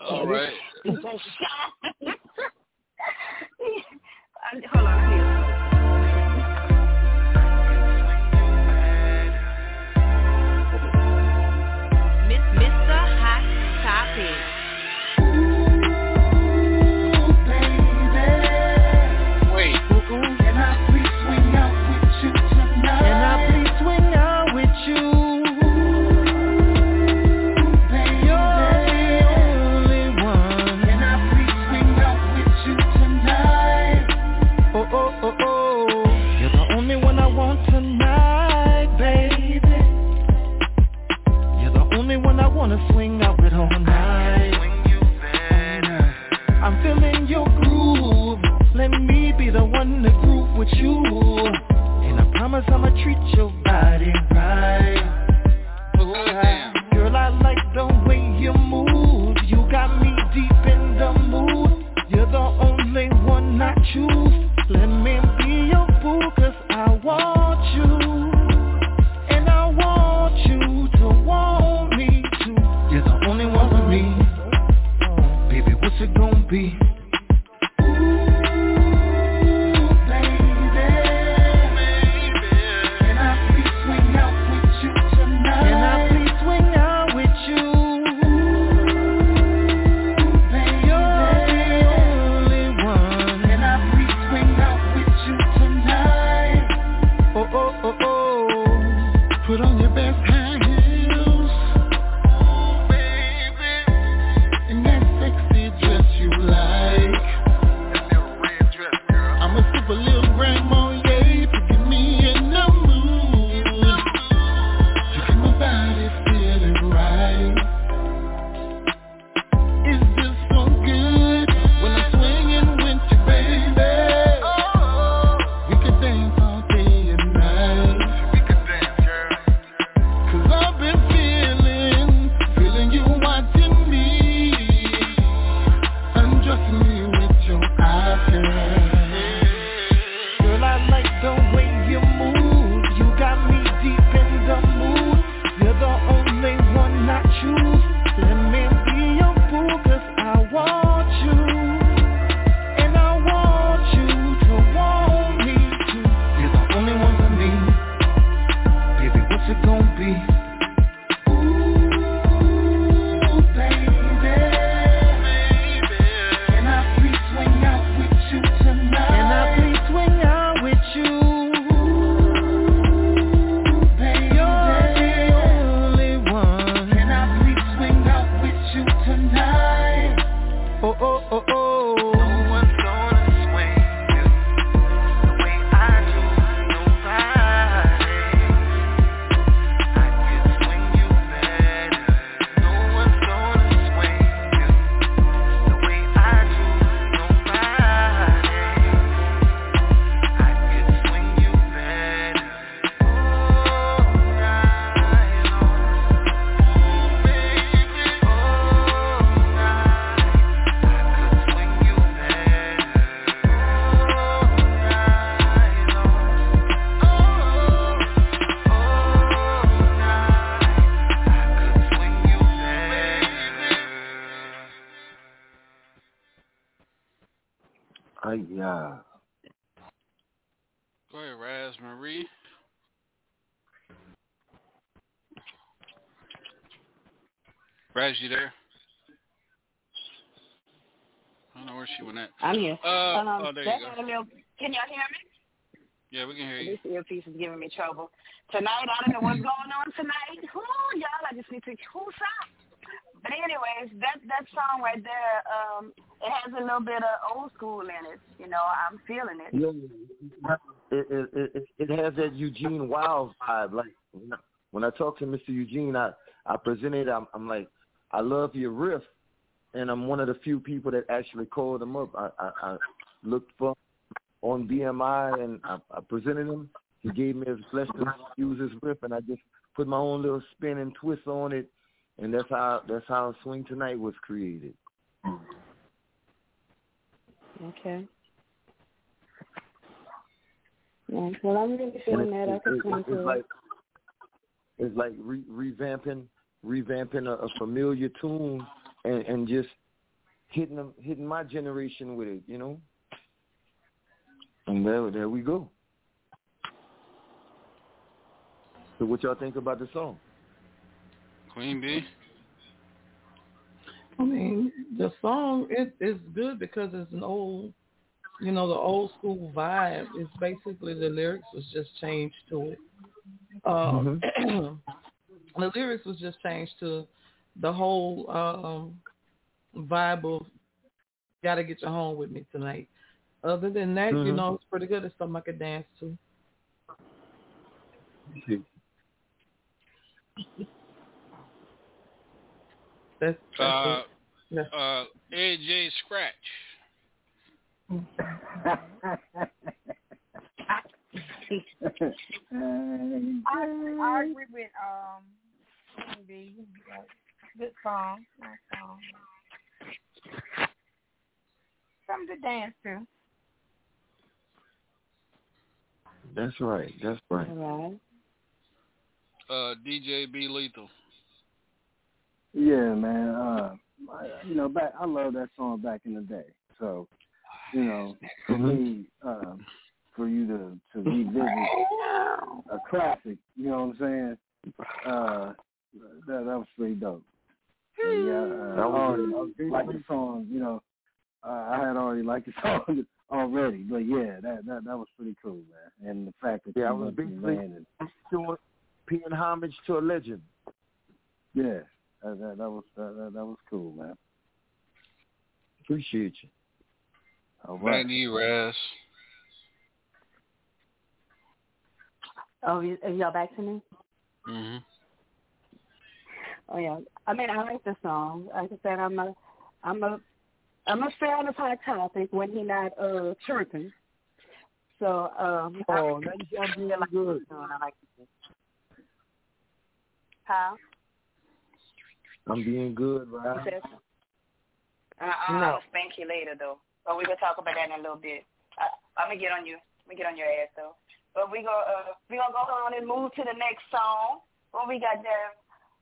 F: *laughs* All right. *laughs*
N: Hold on, I
F: Raz, you there? I don't know where she went at.
G: I'm here.
F: Uh,
G: um,
F: oh, there you go.
G: little, can y'all hear me?
F: Yeah, we can hear you.
G: This earpiece is giving me trouble. Tonight, I don't know what's going on tonight. Ooh, y'all, I just need to who's up. But anyways, that that song right there, um, it has a little bit of old school in it. You know, I'm feeling it.
H: Yeah, it it it, it has that Eugene Wilde vibe. Like when I- talk to Mr. Eugene, I I presented. I'm, I'm like, I love your riff, and I'm one of the few people that actually called him up. I I, I looked for on BMI and I, I presented him. He gave me his blessing to use his riff, and I just put my own little spin and twist on it, and that's how that's how Swing Tonight was created.
K: Okay. Well, I'm really feeling that. I can
H: it- it's like it's like re- revamping revamping a, a familiar tune and, and just hitting them hitting my generation with it, you know. And there there we go. So what y'all think about the song?
F: Queen B.
J: I mean, the song it is good because it's an old, you know, the old school vibe. It's basically the lyrics was just changed to it. Um, *clears throat* the lyrics was just changed to the whole um, vibe of "Gotta get you home with me tonight." Other than that, you
H: Mhm.
J: know, it's pretty good. It's something I could dance to. That's, that's
F: Uh,
J: it.
F: Uh, AJ Scratch. *laughs*
O: I, I agree with um Queen B. Good song, nice song. Something to dance to.
H: That's right. That's right.
K: All
F: Uh, DJ B Lethal.
L: Yeah, man. Uh, I, you know, back I love that song back in the day. So, you know, for me, um, for you to to revisit a classic, you know what I'm saying? Uh, that that was pretty dope. And yeah, uh, I
H: That was
L: already
H: good.
L: liked the song. You know, uh, I had already liked the *laughs* song already, but yeah, that that that was pretty cool, man. And the fact that
H: Yeah, I
L: you
H: was
L: went to
H: basically doing paying homage to a legend.
L: yeah, that that, that was that, that that was cool, man.
H: Appreciate you.
L: All right.
F: Randy Raz.
K: Oh, you- are y'all back to me?
F: hmm
K: Oh yeah. I mean, I like the song. Like I said, I'm a, I'm a, I'm a fan of Hot Topic when he not uh chirping. So um.
H: Oh, now you really good.
K: I like it. How?
H: I'm being good, right?
G: Uh, I'm
H: No.
G: gonna spank you later though. But we gonna talk about that in a little bit. I, I'm gonna get on you. I'm gonna get on your ass though. But we go uh we gonna go on and move to the next song. What we got there?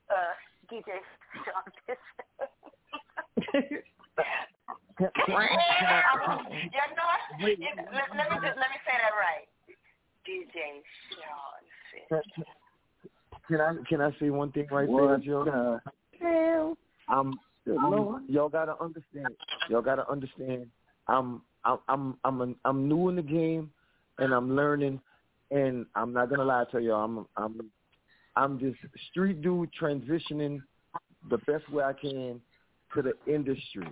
G: Uh, DJ Shaun you know,
H: Wait.
G: you, let, let me just let me say that right. DJ Shaun Fish.
H: Can I can I say one thing right
L: What?
H: there, Joe?
L: Hell,
H: um,
L: I'm,
H: I'm
L: um,
H: y'all gotta understand. Y'all gotta understand. I'm I'm I'm I'm an, I'm new in the game, and I'm learning. And I'm not gonna lie to y'all. I'm I'm I'm just street dude transitioning the best way I can to the industry,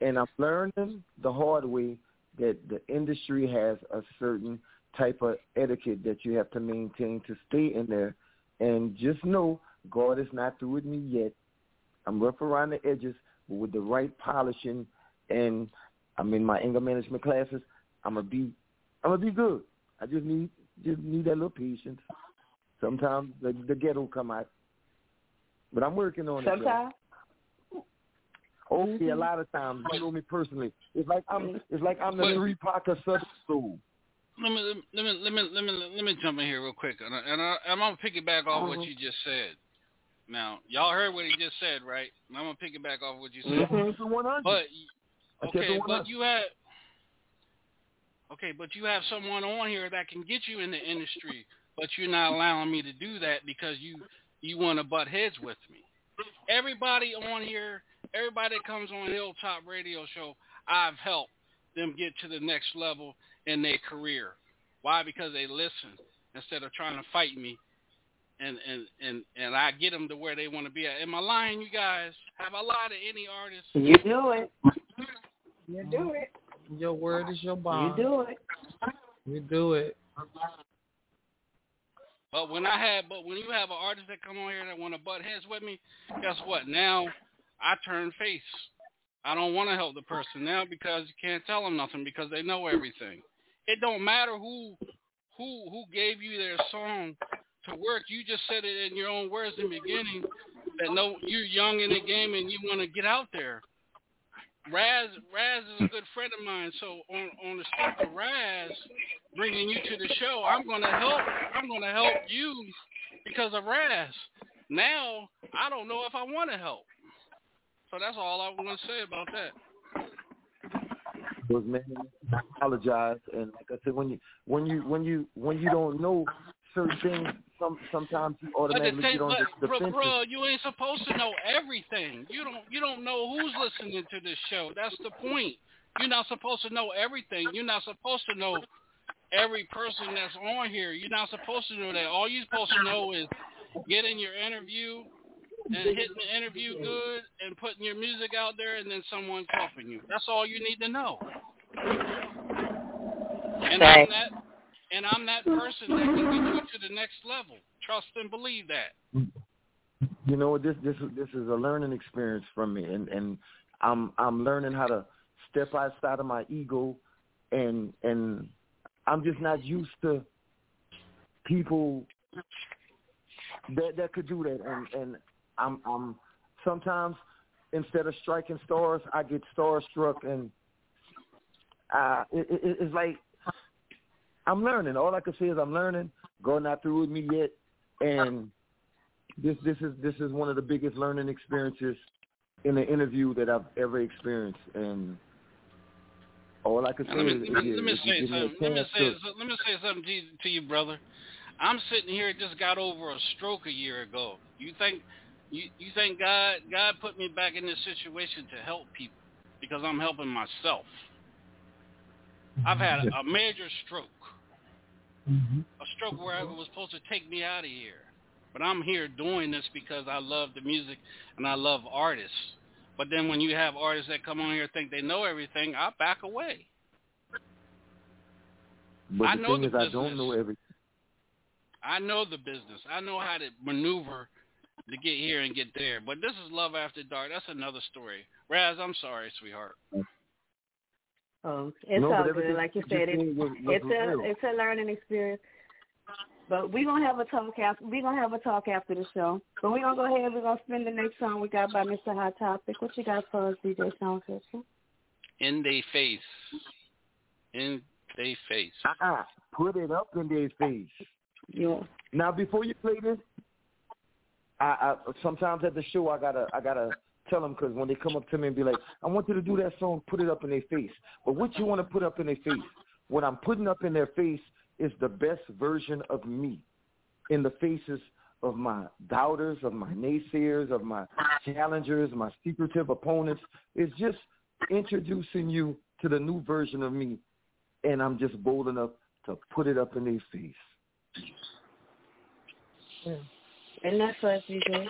H: and I'm learning the hard way that the industry has a certain type of etiquette that you have to maintain to stay in there. And just know God is not through with me yet. I'm rough around the edges, but with the right polishing and I'm in my anger management classes, I'm gonna be I'm gonna be good. I just need just need that little patience. Sometimes the, the ghetto come out, but I'm working on it. y'all.
K: Sometimes.
H: Oh, okay, a mm-hmm. lot of times you know me personally. It's like I'm mm-hmm. it's like I'm the
F: But-
H: three Parker Soul.
F: Let me let me let me let me let me jump in here real quick, and, I, and, I, I'm gonna piggyback off what
K: Mhm.
F: you just said. Now, y'all heard what he just said, right? And I'm gonna piggyback off what you said. Mm-hmm.
H: kept it 100.
F: But
H: I kept it
F: okay, but you had Okay, but you have someone on here that can get you in the industry, but you're not allowing me to do that because you you want to butt heads with me. Everybody on here, everybody that comes on Hilltop Radio Show, I've helped them get to the next level in their career. Why? Because they listen instead of trying to fight me, and and and and I get them to where they want to be at. Am I lying, you guys? Have I lied to any artist?
K: You do it. You do it.
J: Your word is your bond.
K: You do it.
J: You do it.
F: But when I have, but when you have an artist that come on here that want to butt heads with me, guess what? Now I turn face. I don't want to help the person now because you can't tell them nothing because they know everything. It don't matter who who who gave you their song to work. You just said it in your own words in the beginning that no, you're young in the game and you want to get out there. Raz Raz is a good friend of mine, so on on the strength of Raz bringing you to the show, I'm gonna help. I'm gonna help you because of Raz. Now I don't know if I want to help, so that's all I'm gonna say about that.
H: was man, I apologize. And like I said, when you when you when you when you don't know certain things, some sometimes you
F: But the
H: automatically
F: thing,
H: get on
F: but,
H: the
F: bro,
H: defensive.
F: bro, you ain't supposed to know everything. You don't you don't know who's listening to this show. That's the point. You're not supposed to know everything. You're not supposed to know every person that's on here. You're not supposed to know that. All you're supposed to know is getting your interview and hitting the interview good and putting your music out there and then someone copying you. That's all you need to know. And I'm
K: Right.
F: that and I'm that person that can get you to the next level. Trust and believe that.
H: you know this this this is a learning experience for me. And and i'm i'm learning how to step outside of my ego. And and i'm just not used to people that that could do that. And and i'm i'm sometimes instead of striking stars i get starstruck. And uh it, it, it's like i'm learning all i can say is i'm learning god not through with me yet and this this is this is one of the biggest learning experiences in an interview that I've ever experienced, and all I can say
F: let me,
H: is,
F: let me,
H: is
F: let me say
H: give me a
F: something. Let me say
H: to-
F: let me say something to you, to you, brother. I'm sitting here just got over a stroke a year ago. You think you you think God God put me back in this situation to help people because I'm helping myself. I've had *laughs* a major stroke, Mm-hmm. a stroke where it was supposed to take me out of here. But I'm here doing this because I love the music and I love artists. But then when you have artists that come on here and think they know everything, I back away.
H: but
F: I
H: the
F: know
H: thing
F: the
H: is, I don't know everything.
F: I know the business. I know how to maneuver to get here and get there. But this is Love After Dark. That's another story. Raz, I'm sorry, sweetheart.
K: Oh, it's
F: No, but
K: all good. Like you
F: you
K: said,
F: just
K: it's
F: was- was
K: it's a
F: real.
K: it's a learning experience. But we're gonna have a talk after we're gonna have a talk after the show. But we're gonna go ahead. We're gonna spend the next song we got by Mr. Hot Topic. What you got for us, DJ Sound System?
F: In they face. In they face.
H: Uh-uh. Put it up in their face.
K: Yeah.
H: Now, before you play this, I, I sometimes at the show I gotta I gotta tell them because when they come up to me and be like, I want you to do that song, put it up in their face. But what you want to put up in their face? What I'm putting up in their face is the best version of me in the faces of my doubters, of my naysayers, of my challengers, my secretive opponents. It's just introducing you to the new version of me, and I'm just bold enough to put it up in their face.
K: And that's us, DJ.
M: Mr.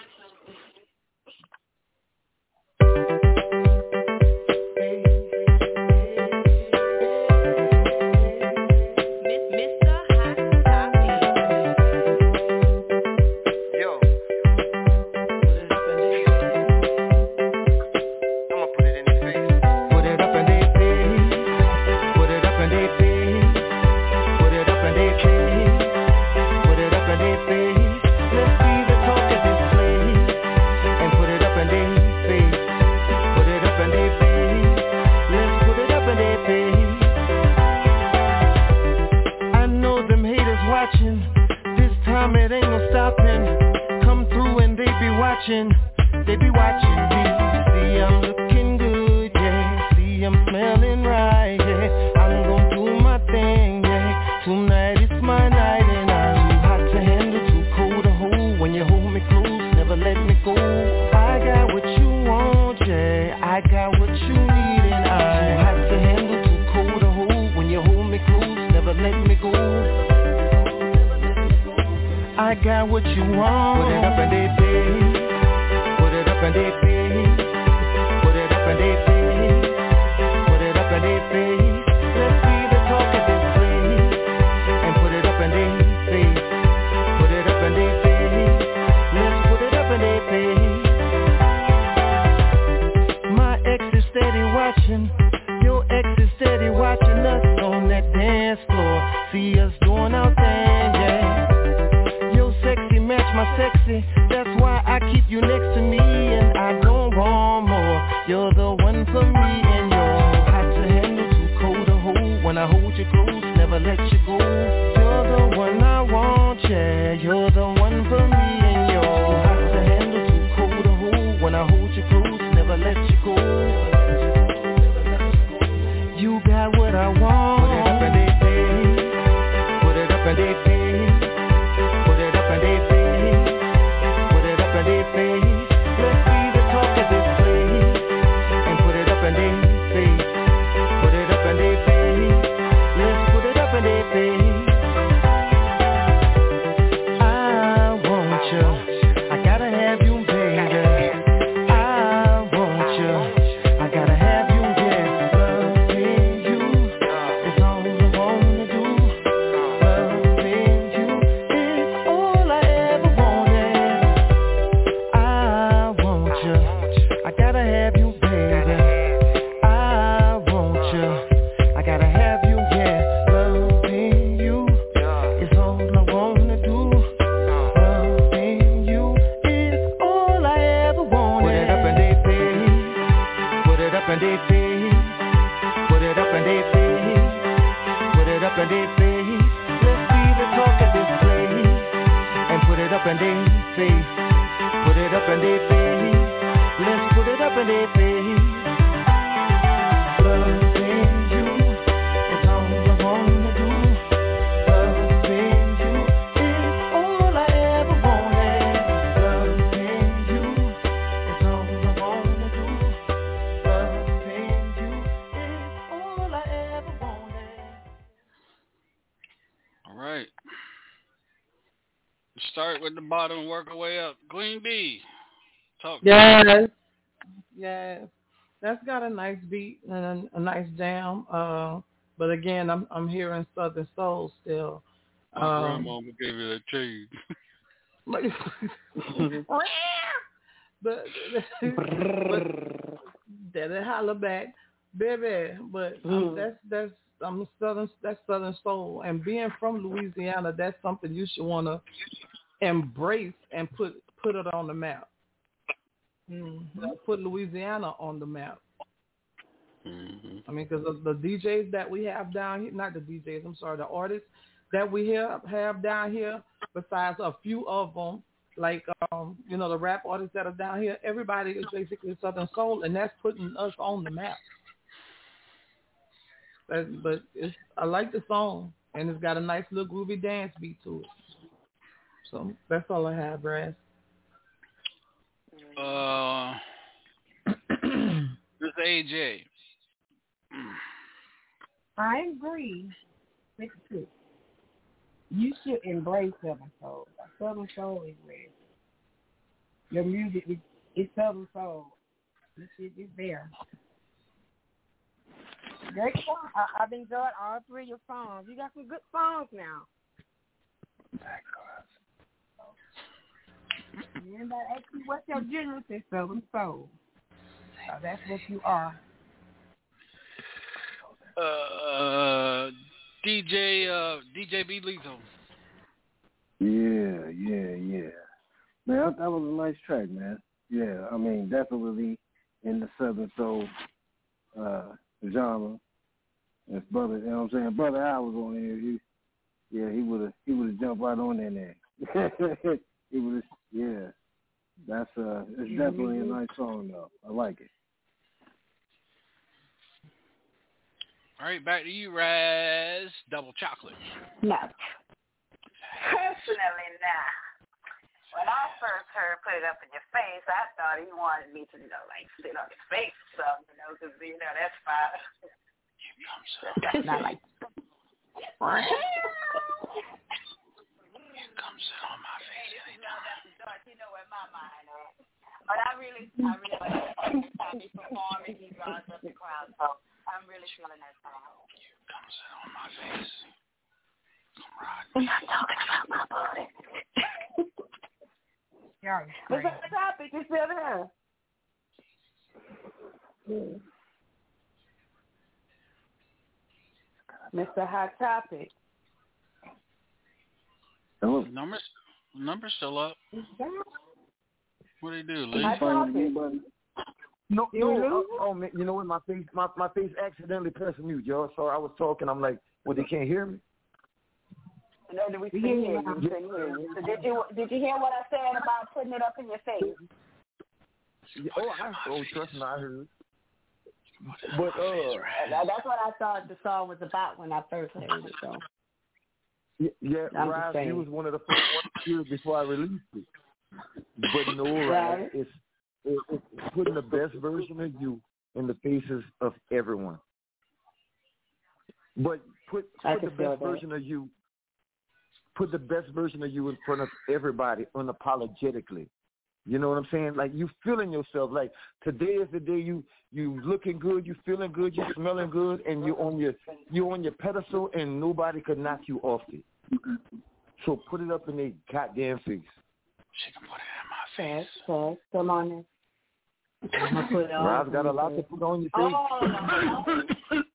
J: Yes. Yes. That's got a nice beat and a, a nice jam. Uh, but again, I'm I'm hearing Southern Soul still.
F: My
J: Um,
F: grandmama gave me that chain. *laughs*
J: but, but that it holler back, baby. But um, that's that's I'm southern that's southern soul, and being from Louisiana, that's something you should want to embrace and put put it on the map. Mm-hmm. Put Louisiana on the map. I mean, because the DJs that we have down here, not the DJs, I'm sorry, the artists that we have, have down here, besides a few of them, like, um, you know, the rap artists that are down here, everybody is basically Southern Soul, and that's putting us on the map. But, but it's, I like the song, and it's got a nice little groovy dance beat to it. So that's all I have, Brass.
F: Uh, this AJ.
O: I agree with you. You should embrace Southern Soul. Southern Soul is where your music is, is Southern Soul. This shit is there. Great song. I, I've enjoyed all three of your songs. You got some good songs now. Anybody ask you what's your genre? Say Southern Soul. So that's what you are.
F: Uh, DJ, uh, DJ B Lethal.
L: Yeah, yeah, yeah. Man, that, that was a nice track, man. Yeah, I mean, definitely in the Southern Soul uh, genre. If brother, you know what I'm saying? Brother Al was on here. He, yeah, he would have, he would have jumped right on in there. *laughs* he would have, yeah. That's uh, it's definitely a nice song though. I like it.
F: All right, back to you, Raz. Double chocolate.
G: No. Personally, nah. When I first heard "Put It Up in Your Face," I thought he wanted me to, you know, like sit on his face or something, you know, because you know that's fine. Here That's not like.
F: Come sit on my face.
G: But you know when mama and I really, I really like it. Anytime he performs, he draws up the crowd. So I'm really feeling that song.
F: Come sit on my face. Come ride
G: We're not talking about my body. What's the topic? You still there? Mr. Hot Topic.
F: Oh, numbers, numbers still up. What do they do? Leave?
G: Hot Topic.
H: No, no. Oh, oh, man, you know what? My face, my my face accidentally pressed mute, y'all. So I was talking. I'm like, well, they can't hear me.
G: No, did we couldn't hear you. We couldn't hear you. So did you did you hear what I said about putting it up in your face?
H: Yeah, oh, I, oh, trust me, I heard. But uh,
G: That's what I thought the song was about when I first heard it. So
H: yeah, yeah Rise, you was one of the first ones before I released it. But no, Rise, *laughs*
G: Right.
H: it's, it's putting the best version of you in the faces of everyone. But put put the best version of you. Put the best version of you in front of everybody unapologetically. You know what I'm saying? Like you feeling yourself. Like today is the day you you looking good, you feeling good, you smelling good, and you on your you on your pedestal, and nobody could knock you off it. So put it up in their goddamn face.
F: She can put it in my
G: Yes, yes. Come on in. I'm gonna put it on.
H: Rob's got a lot to put on your face.
G: Oh, *laughs*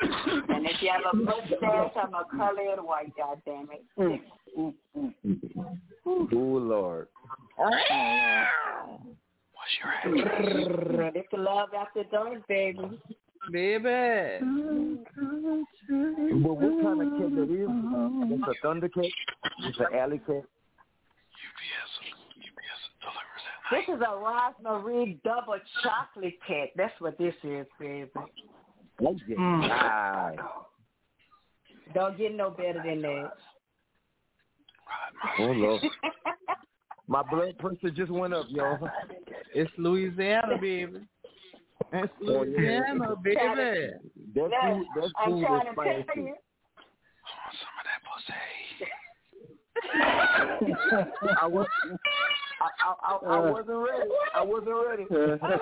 G: and if you have a mm. mustache, I'm a colored white. God damn it. Mm. Mm-hmm.
H: Oh Lord.
F: What's your address?
G: It's love after dark, baby.
J: Baby.
H: But what kind of cat that is? Uh, it's a thundercat. It's an alley cat.
G: This is a Rosmarie double chocolate cake. That's what this is, baby.
H: Like that.
G: Mm.
H: Aye.
G: Don't get no better than that.
H: Oh Lord. My blood pressure just went up, y'all.
J: It's Louisiana, baby. It's
H: Oh, yeah.
J: Louisiana, baby.
H: That food, that
G: I'm
H: food
G: trying
H: was
G: to tell
H: spicy.
G: you.
H: I was, I, I, I, I wasn't ready. I wasn't ready. *laughs*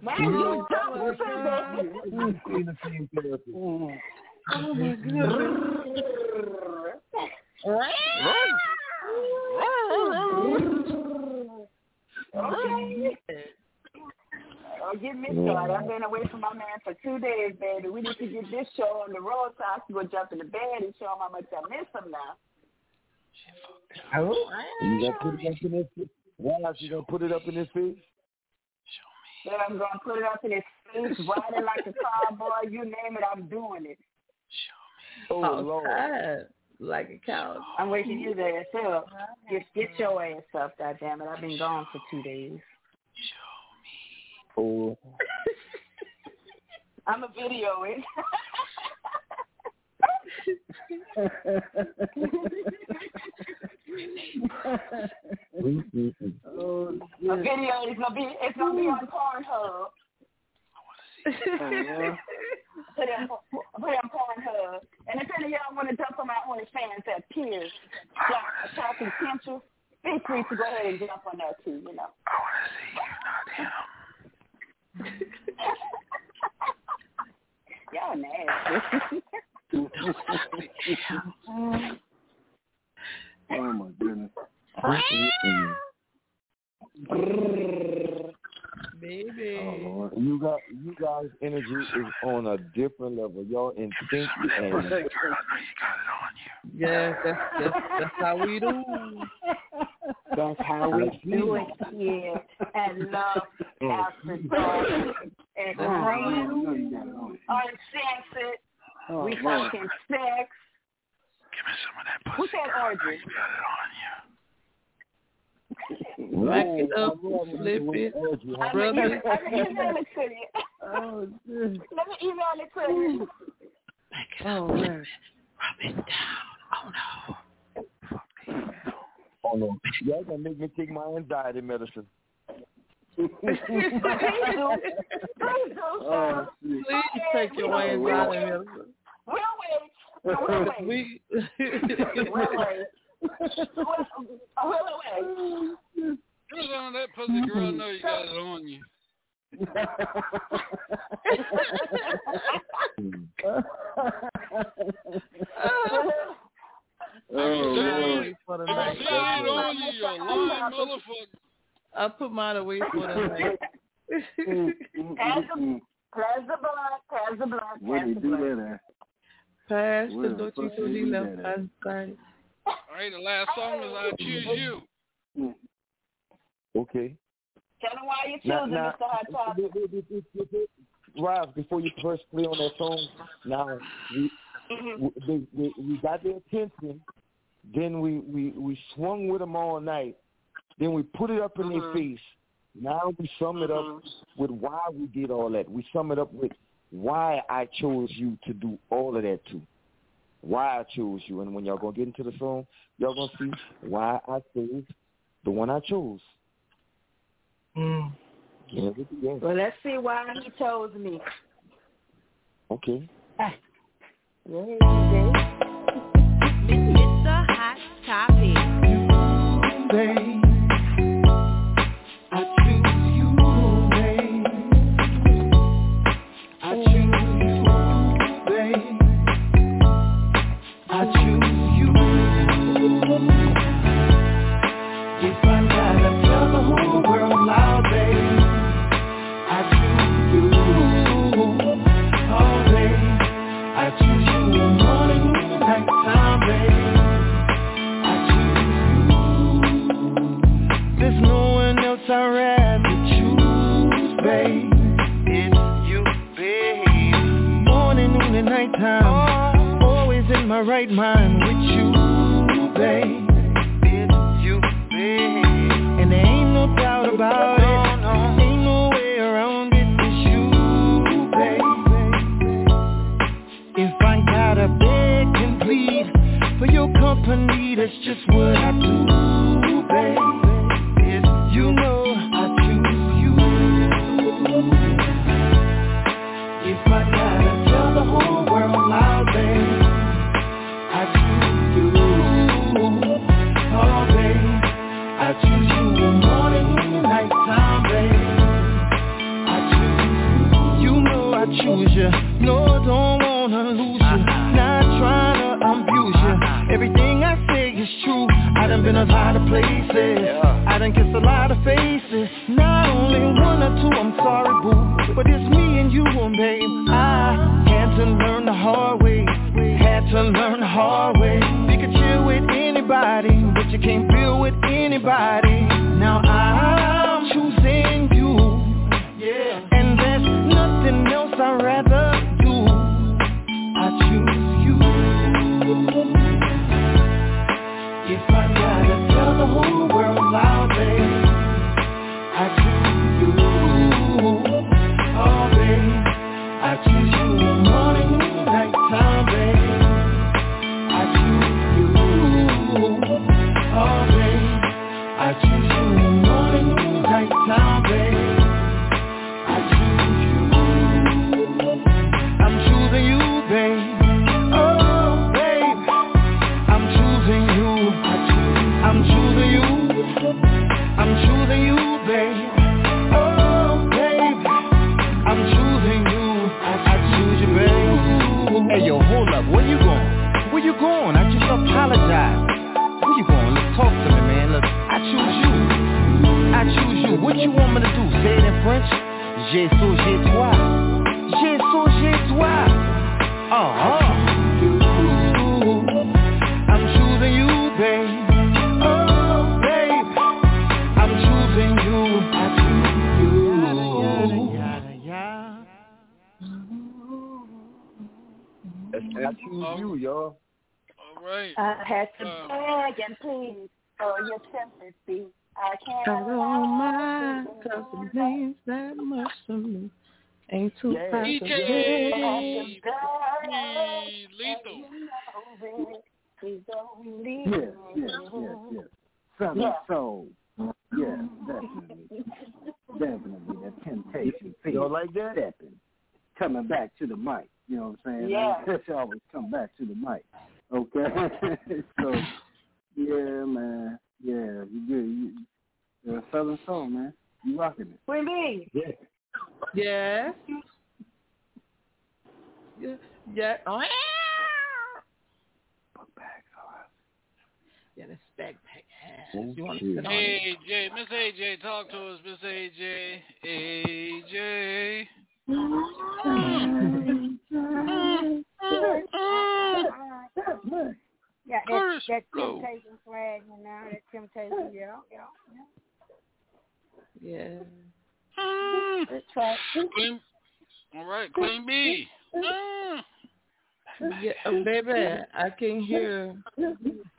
G: Man, you stop listening.
H: Seen the same therapy.
J: Oh my goodness.
G: Okay. Oh, get me started. I've been away from my man for two days, baby. We need to get this show on the road so I can go jump in the bed and show him how much I miss him now.
H: You gonna put it up in his face? Why you gonna put it up in his face?
G: Then I'm gonna put it up in his face, riding like a cowboy. You name it, I'm doing it.
H: Oh, oh Lord.
J: Outside, like a cow.
G: I'm waking you there up. Get get your ass up, goddamn it! I've been gone for two days. Show me.
H: Oh.
G: I'm a video it. *laughs* *laughs* *laughs*
L: oh,
G: a video is gonna be it's gonna be on Pornhub. *laughs* put it on, put it on Pornhub. And if any of y'all want to jump on my OnlyFans at Piers, Talking Central, feel free to go ahead and jump on that too. You know.
F: I want to see you, not him.
G: Y'all nasty.
L: oh my goodness.
J: Baby.
H: Oh, Lord. You got you guys' energy is on a different level. Y'all in sync and
J: Yes, that's, that's that's how we do. *laughs*
G: That's how we do it here at Love *laughs* mm. After Dark. And
J: That's how we
G: Green.
L: Oh,
G: we
L: man.
G: talking sex.
F: Give me some of that pussy.
G: Who said orgy?
F: You got it on you.
J: Back it up, flip it,
G: I'm
J: rub
G: gonna
J: it.
G: I'm gonna email it to you.
L: Oh, shit.
G: Let me email it to you.
L: Oh, man.
H: Oh, oh no, y'all gonna make me take my anxiety medicine.
G: Please do. Please
L: Oh,
J: Please take your anxiety medicine.
G: We'll wait. wait, *laughs*
J: we
G: wait, wait. Oh, wait, wait, wait.
F: Who's on that pussy girl? know you got it on you.
L: oh,
F: If
J: for the
F: you it on you, you lying motherfucker.
J: I put mine away for the *laughs* night.
G: Pass the, pass the blood, pass the blood,
L: Where
G: pass
L: they
G: the
L: do
G: blood.
L: that at?
J: Pass
L: Where
J: the
L: the
J: Dolce
L: fuck they
J: Tutti
L: do
J: left
L: that at?
J: hand side.
F: All right, the last song is I Choose You.
H: Okay.
G: Tell them why you
H: Now,
G: choosing
H: now,
G: Mr. Hot Topic.
H: Rob, before you first play on that song, now we mm-hmm. we, they, they, we got their attention. Then we, we, we swung with them all night. Then we put it up in their mm-hmm. face. Now we sum it up mm-hmm. with why we did all that. We sum it up with why I chose you to do all of that too. Why I chose you. And when y'all gonna get into the song, y'all gonna see why I chose the one I chose.
J: Mm.
H: Get it together.
G: Well, let's see why he chose me.
H: Okay.
G: Yeah, DJ.
M: Mr. Hot Topic.
N: babe. My right mind with you, babe. It's you, babe. And there ain't no doubt about it. Ain't no way around it. It's you, babe. If I gotta beg and plead for your company, that's just what I do,
F: DJ
J: get.
F: Lethal.
G: Please don't leave
L: Yes,
G: me.
L: yes, yes, yes. Southern
G: Yeah.
L: Soul. Yeah, definitely. definitely. The temptation.
H: Y'all like that?
L: Stepping. Coming back to the mic. You know what I'm saying?
G: Yeah.
L: I always come back to the mic. Okay. *laughs* so yeah, man. Yeah, you good. You, you're a Southern Soul, man. You rocking it.
G: Queen B.
L: Yeah.
J: Yes. Yeah. *laughs* Yeah. Oh, yeah, that's backpack ass. Oh, you want to sit on it?
F: AJ, Miss AJ, talk to us, Miss AJ. AJ.
K: Yeah, that,
F: Curtis
K: that
F: Blow.
K: temptation swag, you know, that temptation, yeah, yeah, yeah.
J: Yeah. *laughs*
K: That's right.
F: Queen, all right, Queen B. Mm.
J: Yeah, uh, baby, I can hear,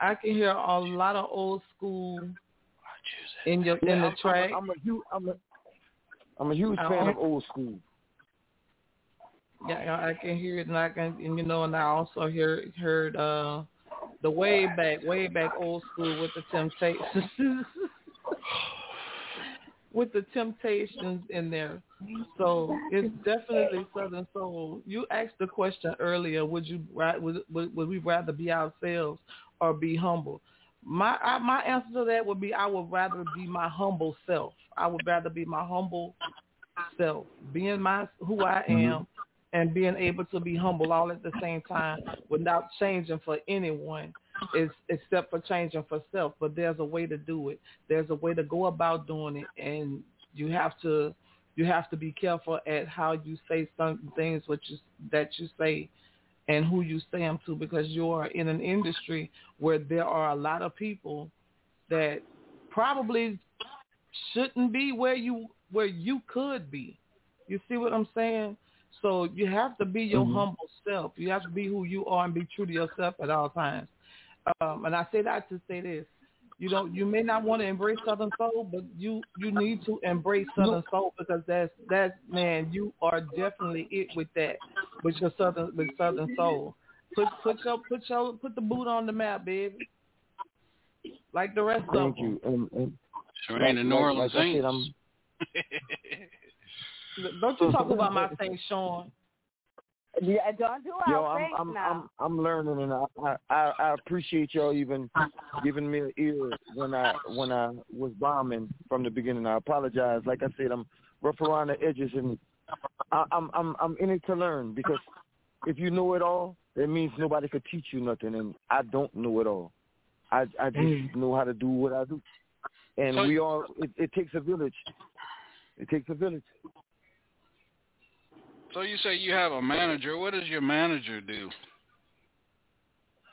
J: I can hear a lot of old school in your in
H: Yeah,
J: the
H: I'm,
J: track.
H: I'm, a, I'm a huge, I'm a, I'm a huge fan of old school.
J: Yeah, I can hear it, and I can, and you know, and I also hear heard uh the way back, way back old school with the Temptations, *laughs* with the Temptations in there. So it's definitely Southern Soul. You asked the question earlier: Would you would would, would we rather be ourselves or be humble? My I, my answer to that would be I would rather be my humble self. I would rather be my humble self, being my who I mm-hmm. am, and being able to be humble all at the same time without changing for anyone, is except for changing for self. But there's a way to do it. There's a way to go about doing it, and you have to you have to be careful at how you say certain things which is that you say and who you say them to because you are in an industry where there are a lot of people that probably shouldn't be where you where you could be. You see what I'm saying? So you have to be your
H: Mhm.
J: humble self. You have to be who you are and be true to yourself at all times. Um, and I say that to say this: you don't, you may not want to embrace Southern Soul, but you you need to embrace Southern Soul because that's that's man, you are definitely it with that with your Southern with Southern Soul. Put put your put your put the boot on the map, baby. Like the rest of
H: Thank
J: them.
H: you. And, and
F: Sure ain't the New Orleans
H: like I said,
F: Saints.
H: I'm- *laughs*
J: Don't you talk about my thing, Shaun.
K: Yeah, don't do
H: Yo,
K: our
H: I'm
K: things
H: I'm,
K: now.
H: I'm I'm learning, and I, I I I appreciate y'all even giving me an ear when I when I was bombing from the beginning. I apologize. Like I said, I'm rough around the edges, and I, I'm I'm I'm in it to learn because if you know it all, that means nobody could teach you nothing, and I don't know it all. I I just
J: Mm.
H: know how to do what I do, and
F: So-
H: we all. It, it takes a village. It takes a village.
F: So you say you have a manager. What does your manager do?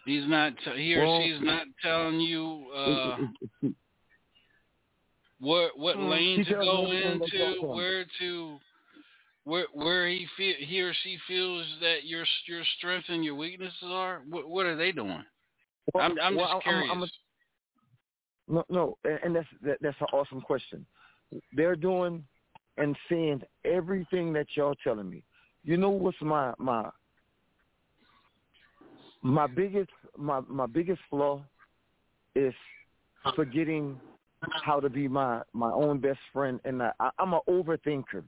F: He's not. T- he or
H: Well-
F: she's not telling you uh, *laughs* what what
H: Mm,
F: lane to go
H: me everything that's
F: into, where to, where where he feel he or she feels that your your strengths and your weaknesses are. What what are they doing?
H: Well,
F: I'm I'm
H: well,
F: just
H: I'm-
F: curious.
H: I'm a- No, no, and that's that, that's an awesome question. They're doing and saying everything that y'all telling me. You know what's my my my biggest my my biggest flaw is forgetting how to be my my own best friend, and I, I'm an overthinker.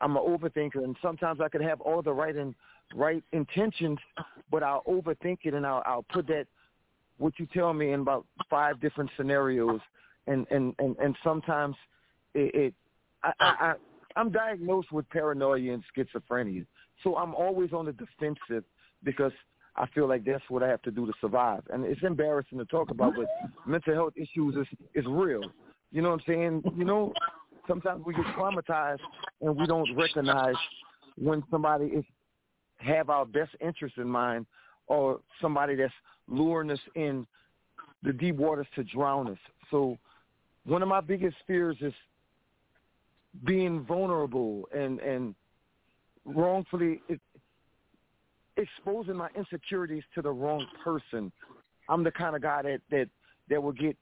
H: I'm an overthinker, and sometimes I could have all the right and right intentions, but I'll overthink it, and I'll I'll put that what you tell me in about five different scenarios, and and and and sometimes it, it I, I, I I'm diagnosed with paranoia and schizophrenia, so I'm always on the defensive because I feel like that's what I have to do to survive, and it's embarrassing to talk about, but mental health issues is is real. You know what I'm saying? You know, sometimes we get traumatized and we don't recognize when somebody is have our best interest in mind or somebody that's luring us in the deep waters to drown us. So one of my biggest fears is being vulnerable and and wrongfully exposing my insecurities to the wrong person. I'm the kind of guy that that that will get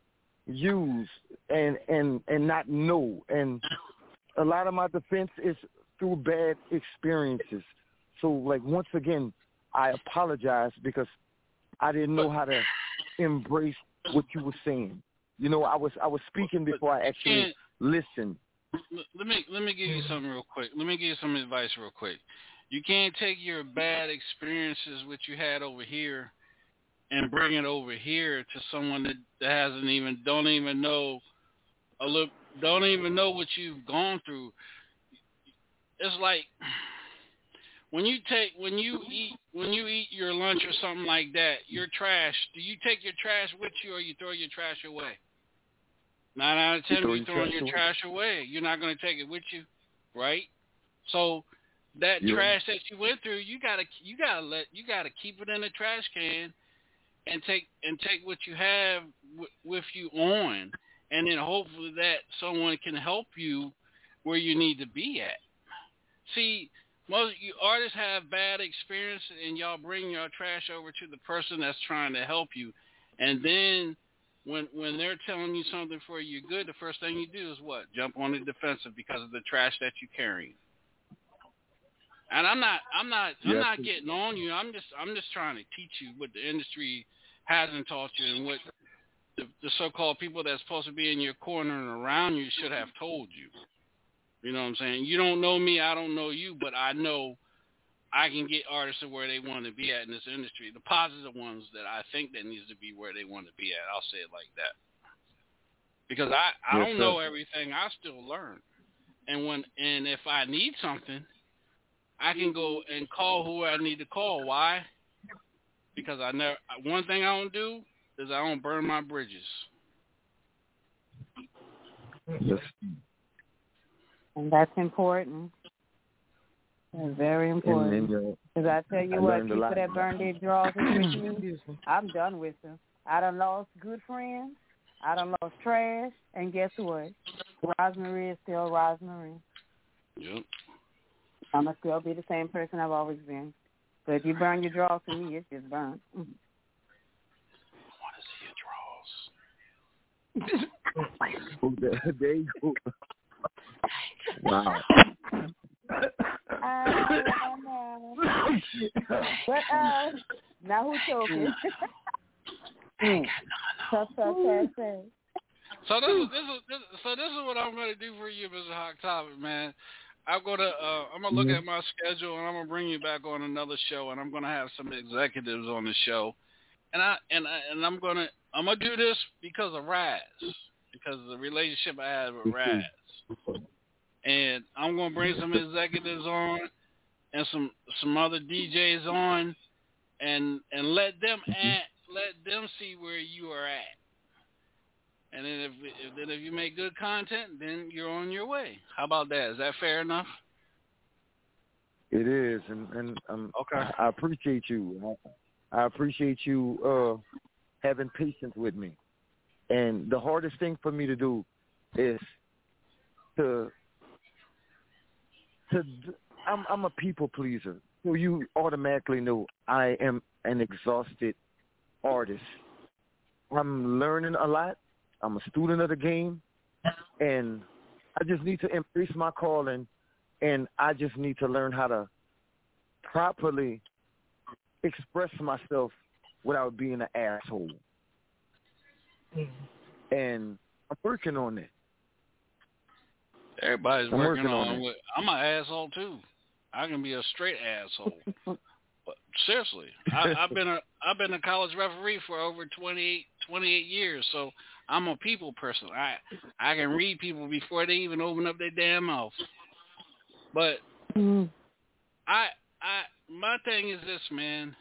H: used and and and not know and a lot of my defense is through bad experiences. So like once again, I apologize because I didn't know how to embrace what you were saying. You know, I was I was speaking before I actually listened.
F: Let me let me give you something real quick. Let me give you some advice real quick. You can't take your bad experiences which you had over here and bring it over here to someone that, that hasn't even don't even know a look don't even know what you've gone through. It's like when you take when you eat when you eat your lunch or something like that, your trash. Do you take your trash with you or you throw your trash away? Nine out of ten,
H: You throw
F: you're
H: your
F: throwing your trash away. You're not going to take it with you, right? So that
H: Yeah.
F: trash that you went through, you gotta you gotta let you gotta keep it in the trash can and take and take what you have w- with you on, and then hopefully that someone can help you where you need to be at. See, most you artists have bad experience, and y'all bring your trash over to the person that's trying to help you, and then when when they're telling you something for you good, the first thing you do is what? Jump on the defensive because of the trash that you carry. And I'm not I'm not I'm
H: Yes.
F: not getting on you. I'm just I'm just trying to teach you what the industry hasn't taught you and what the, the so-called people that's supposed to be in your corner and around you should have told you. You know what I'm saying? You don't know me, I don't know you, but I know I can get artists to where they want to be at in this industry. The positive ones that I think that needs to be where they want to be at. I'll say it like that. Because I I
H: Yes,
F: don't
H: sir.
F: know everything. I still learn. And when and if I need something, I can go and call who I need to call. Why? Because I never. One thing I don't do is I don't burn my bridges.
H: Yes.
K: And that's important. That's very important. Because I tell you
H: I
K: what, people
H: lot.
K: that burn their drawers with *coughs* me, I'm done with them. I done lost good friends. I done lost trash. And guess what? Rosemary is still Rosemary.
F: Yep.
K: I'm going to still be the same person I've always been. But if you burn your drawers to me, it's just burnt. Mm.
H: there there you go. *laughs* Wow. *laughs*
K: I know. But uh, now who's talking? Tough, tough, tough, tough.
F: So this is this is this, so this is what I'm going to do for you, Mr. Hot Topic, man. I'm gonna uh, I'm gonna look
H: Mhm.
F: at my schedule and I'm gonna bring you back on another show and I'm gonna have some executives on the show, and I and I, and I'm gonna I'm gonna do this because of Raz, because of the relationship I have with Raz, and I'm gonna bring some executives on and some some other DJs on, and and let them at let them see where you are at. And then if, if then if you make good content, then you're on your way. How about that? Is that fair enough?
H: It is, and and um,
F: Okay.
H: I, appreciate you. I, I appreciate you uh, having patience with me. And the hardest thing for me to do is to to I'm I'm a people pleaser, so you automatically know I am an exhausted artist. I'm learning a lot. I'm a student of the game, and I just need to embrace my calling, and I just need to learn how to properly express myself without being an asshole. And I'm working on it.
F: Everybody's
H: I'm
F: working,
H: working on
F: on.
H: it.
F: With, I'm an asshole too. I can be a straight asshole. *laughs* but seriously, I, I've been a I've been a college referee for over 28, 28 years, so I'm a people person. I I can read people before they even open up their damn mouth. But
K: Mm.
F: I I my thing is this, man.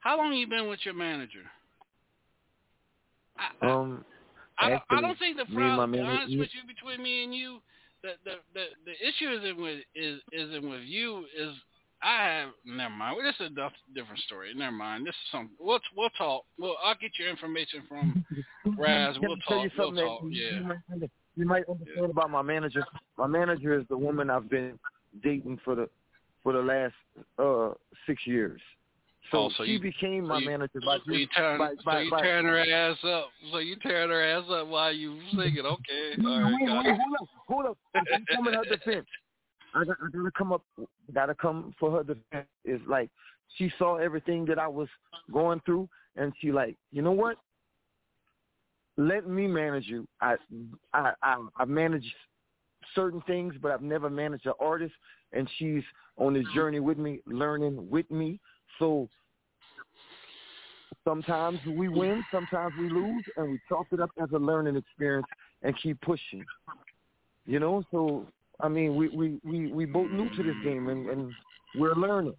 F: How long you been with your manager?
H: Um,
F: I don't, I don't think the
H: me and my
F: problem. To be honest with you, between me and you, the the the, the issue isn't with is isn't with you. Is I have never mind. Well, this is a different story. Never mind. This is some. We'll we'll talk. Well, I'll get your information from *laughs* Raz. We'll talk. We'll talk. Yeah.
H: You might, you might understand about my manager. My manager is the woman I've been dating for the for the last uh six years. So,
F: Oh, so
H: she
F: you-
H: became
F: so
H: my
F: you-
H: manager by
F: So you tearing,
H: by,
F: so you
H: by,
F: tearing her ass up. So you tearing her ass up while you singing. Okay. *laughs* All right.
H: wait, wait,
F: it.
H: hold up, hold up. You come her defense, I got, I gotta come up, gotta come for her defense. Is like she saw everything that I was going through, and she like, you know what? Let me manage you. I, I, I, I manage certain things, but I've never managed an artist, and she's on this mm-hmm. journey with me, learning with me. So sometimes we win, sometimes we lose, and we chalk it up as a learning experience and keep pushing. You know, so I mean, we we we we both new to this game, and and we're learning.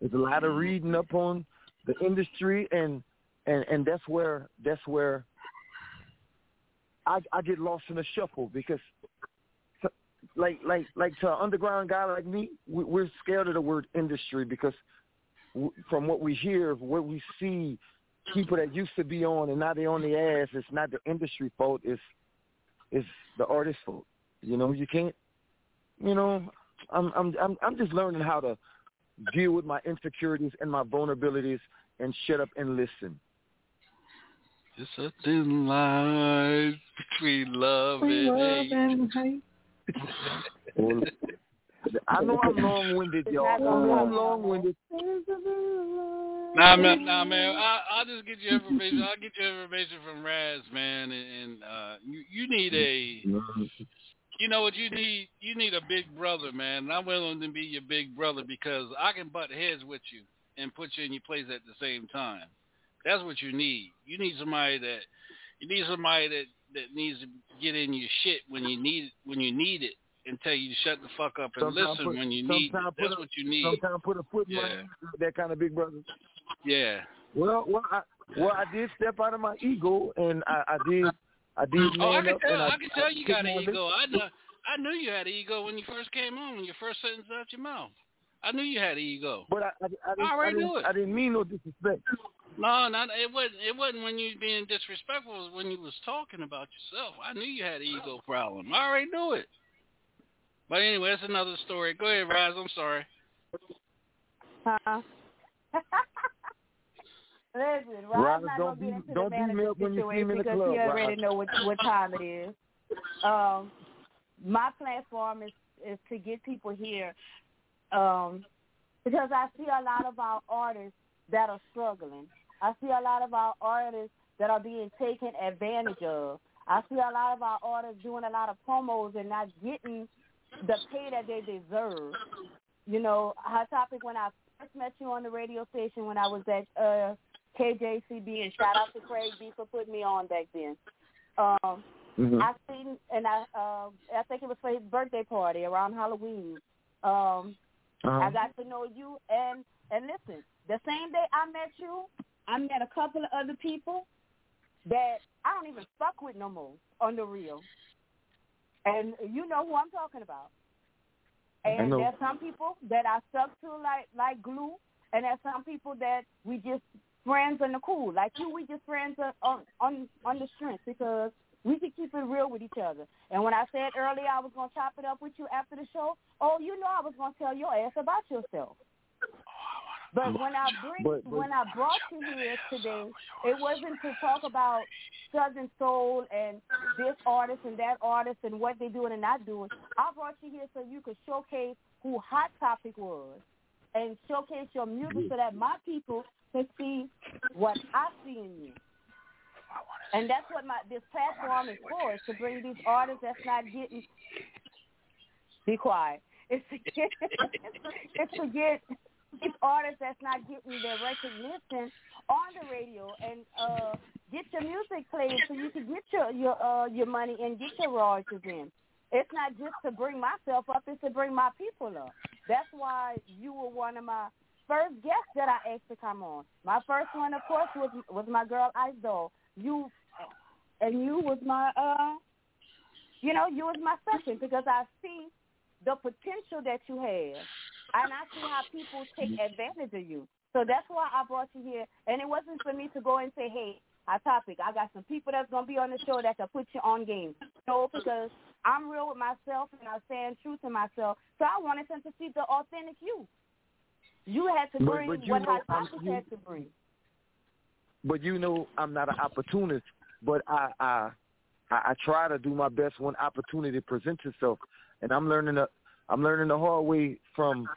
H: There's a lot of reading up on the industry, and and and that's where that's where I I get lost in the shuffle because like like like to an underground guy like me, we, we're scared of the word industry because from what we hear, what we see, people that used to be on and now they're on the ass. It's not the industry fault. It's it's the artist's fault. You know, you can't. You know, I'm I'm I'm I'm just learning how to deal with my insecurities and my vulnerabilities and shut up and listen.
F: It's a thin line between love and hate.
H: Well, *laughs* *laughs* I know I'm long-winded, y'all. I know I'm long-winded.
F: Nah, man, nah, man. I, I'll just get you information. I'll get you information from Raz, man, and, and uh, you you need a, you know what you need? You need a big brother, man. And I'm willing to be your big brother because I can butt heads with you and put you in your place at the same time. That's what you need. You need somebody that, you need somebody that that needs to get in your shit when you need it, when you need it and tell you to shut the fuck up and
H: Sometimes
F: listen
H: put-
F: when you need it.
H: put
F: That's
H: a-
F: what you need.
H: Sometimes put a foot in my
F: Yeah.
H: ass, that kind of big brother.
F: Yeah.
H: Well, well, I, well, I did step out of my ego, and I, I did, I did
F: Oh, I can tell. I,
H: I,
F: can tell you got an ego. I know. I knew you had an ego when you first came on. When your first sentence out your mouth, I knew you had an ego.
H: But I, I, I, didn't,
F: I already
H: I, didn't,
F: knew it.
H: I didn't mean no disrespect.
F: No, not it wasn't. It wasn't when you being disrespectful. It was when you was talking about yourself. I knew you had an ego problem. I already knew it. But anyway, that's another story. Go ahead, Raz. I'm sorry.
K: Huh? *laughs* Listen,
H: Rob,
K: Rob's not
H: don't
K: gonna
H: be-
K: into
H: don't
K: the
H: beat me
K: manager
H: up when you see
K: situation
H: me in the
K: because
H: club,
K: he already
H: Rob.
K: know what what time it is. Um, my platform is is to get people here, um, because I see a lot of our artists that are struggling. I see a lot of our artists that are being taken advantage of. I see a lot of our artists doing a lot of promos and not getting the pay that they deserve. You know, Hot Topic, when I first met you on the radio station when I was at uh, KJCB, and shout out to Craig B for putting me on back then. Um,
H: Mhm.
K: I seen, and I, uh, I think it was for his birthday party around Halloween. Um,
H: Uh-huh.
K: I got to know you, and and listen, the same day I met you, I met a couple of other people that I don't even fuck with no more on the real. And you know who I'm talking about. And there's some people that I stuck to like like glue, and there's some people that we just friends on the cool. Like you, we just friends on on on, the strength because we can keep it real with each other. And when I said earlier I was gonna chop it up with you after the show, oh, you know I was gonna tell your ass about yourself. But when I bring
H: But- but-
K: when I brought you here today, it wasn't to talk about Southern Soul and this artist and that artist and what they're doing and not doing. I brought you here so you could showcase who Hot Topic was and showcase your music so that my people can see what I see in you. And that's what my this platform is for, is to bring these artists that's not getting be quiet. It's to get *laughs* it's to get these artists that's not getting their recognition on the radio and uh get your music played so you can get your your uh your money and get your royalties in. It's not just to bring myself up, it's to bring my people up. That's why you were one of my first guests that I asked to come on. My first one of course was was my girl Ice Doll. You and you was my uh you know, you was my second because I see the potential that you have. And I see how people take advantage of you. So that's why I brought you here. And it wasn't for me to go and say, hey, our topic, I got some people that's going to be on the show that can put you on game. No, because I'm real with myself and I stand true to myself. So I wanted them to see the authentic you. You had to bring
H: but you
K: what
H: know,
K: Hot
H: I'm-
K: Topic
H: you-
K: had to bring.
H: But you know, I'm not an opportunist. But I, I, I, I try to do my best when opportunity presents itself, and I'm learning the, I'm learning the hard way from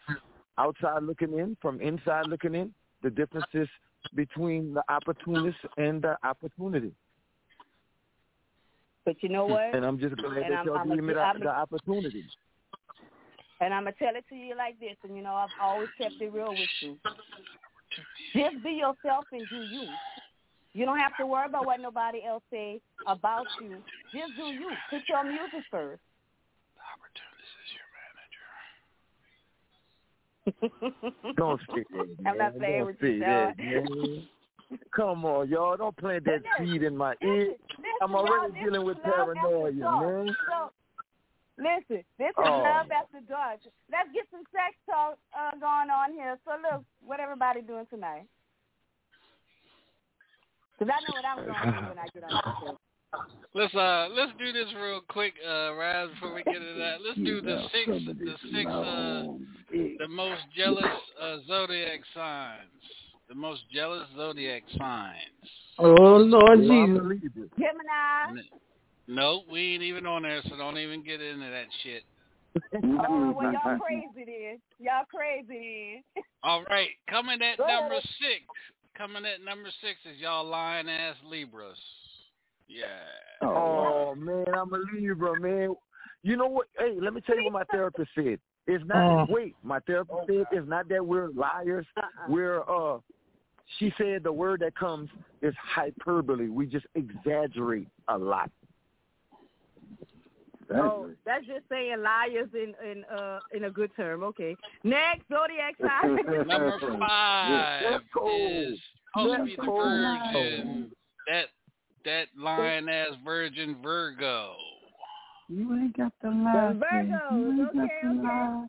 H: outside looking in, from inside looking in. The differences between the opportunist and the opportunity.
K: But you know what?
H: And I'm just glad
K: And
H: that y'all gave me the, the opportunity.
K: And I'm gonna tell it to you like this, and you know I've always kept it real with you. Just be yourself and do you. You don't have to worry about what nobody else say about you. Just do you. Put your music first.
H: Don't *laughs* speak that.
K: I'm not
H: man.
K: playing
H: Don't
K: with you,
H: that, man. Come on, y'all. Don't plant that seed in my ear. I'm already
K: y'all,
H: dealing with
K: this is love
H: paranoia, man.
K: So, listen, this is
H: Oh.
K: love after dark. Let's get some sex talk uh, going on here. So look, what everybody doing tonight? Cause I know what I'm going to do when I get on the show. *sighs*
F: Let's uh let's do this real quick, uh Raz, before we get into that. Let's do the six the six uh the most jealous uh zodiac signs. The most jealous zodiac signs.
J: Oh Lord Jesus.
K: Gemini.
F: No, we ain't even on there, so don't even get into that shit.
K: Oh, well, y'all crazy then. Y'all crazy then.
F: All right, coming at
K: Go ahead.
F: number six. Coming at number six is y'all lying ass Libras. Yeah.
H: Oh man, I'm a Libra, man. You know what? Hey, let me tell you what my therapist said. It's not
J: Oh.
H: wait, my therapist said it's not that we're liars. *laughs* We're uh she said the word that comes is hyperbole. We just exaggerate a lot.
K: Oh, that's just saying liars in in uh in a good term. Okay. Next zodiac *laughs* sign.
F: Number five is supposed the virgin. That that lion ass virgin Virgo.
L: You ain't got the lie.
K: Virgos,
L: You got
K: okay,
L: the
K: okay.
L: lie.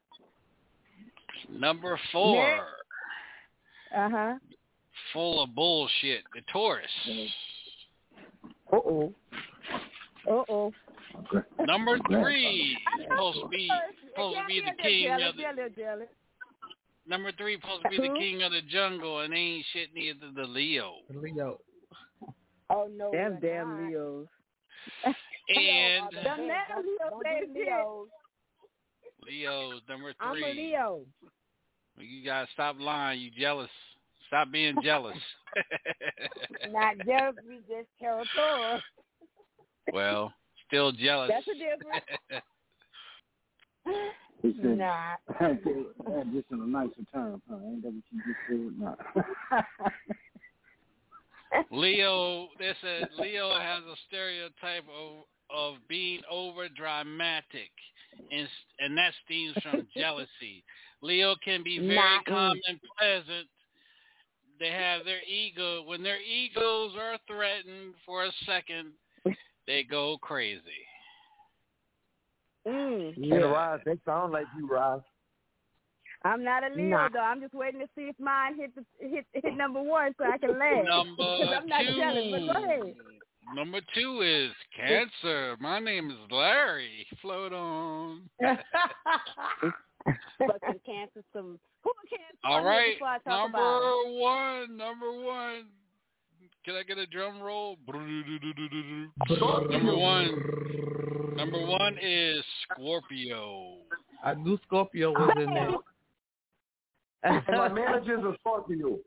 F: Number four,
K: Uh huh.
F: full of bullshit. The Taurus.
H: Uh oh.
K: Uh oh.
F: Number three, supposed to be supposed to be the king
K: jealous,
F: of the
K: jealous, jealous.
F: number three, supposed to be the king of the jungle, and ain't shit neither the Leo.
J: Leo.
K: Oh no.
G: Them damn
K: not.
G: Leos. *laughs*
F: And
K: Them damn Leos say Leos.
F: Leo's number
G: I'm a
F: three.
G: Leo.
F: You gotta stop lying. You jealous. Stop being jealous. *laughs*
K: Not jealous, we just territorial.
F: well, still jealous.
K: That's a difference.
L: He said,
K: Nah.
L: just in a nicer term, huh? Ain't that what you just said? Nah. *laughs*
F: Leo, they said Leo has a stereotype of of being over dramatic, and and that stems from *laughs* jealousy. Leo can be very
K: Not-
F: calm and pleasant. They have their ego. When their egos are threatened for a second, they go crazy.
K: Mm.
H: And Roz, they sound like you, Roz.
K: I'm not a Leo
G: Nah.
K: though. I'm just waiting to see if mine hit the hit hit number one so I can *laughs* laugh.
F: Number
K: I'm not
F: two.
K: jealous, but go ahead.
F: Number two is Cancer. My name is Larry. Float on.
K: Fucking cancer some who cancer
F: All
K: on here
F: right,
K: before I talk
F: number
K: about
F: one, number one. Can I get a drum roll? number one. Number one is Scorpio.
J: I knew Scorpio was in there. *laughs*
H: And my *laughs* manager's a Scorpio.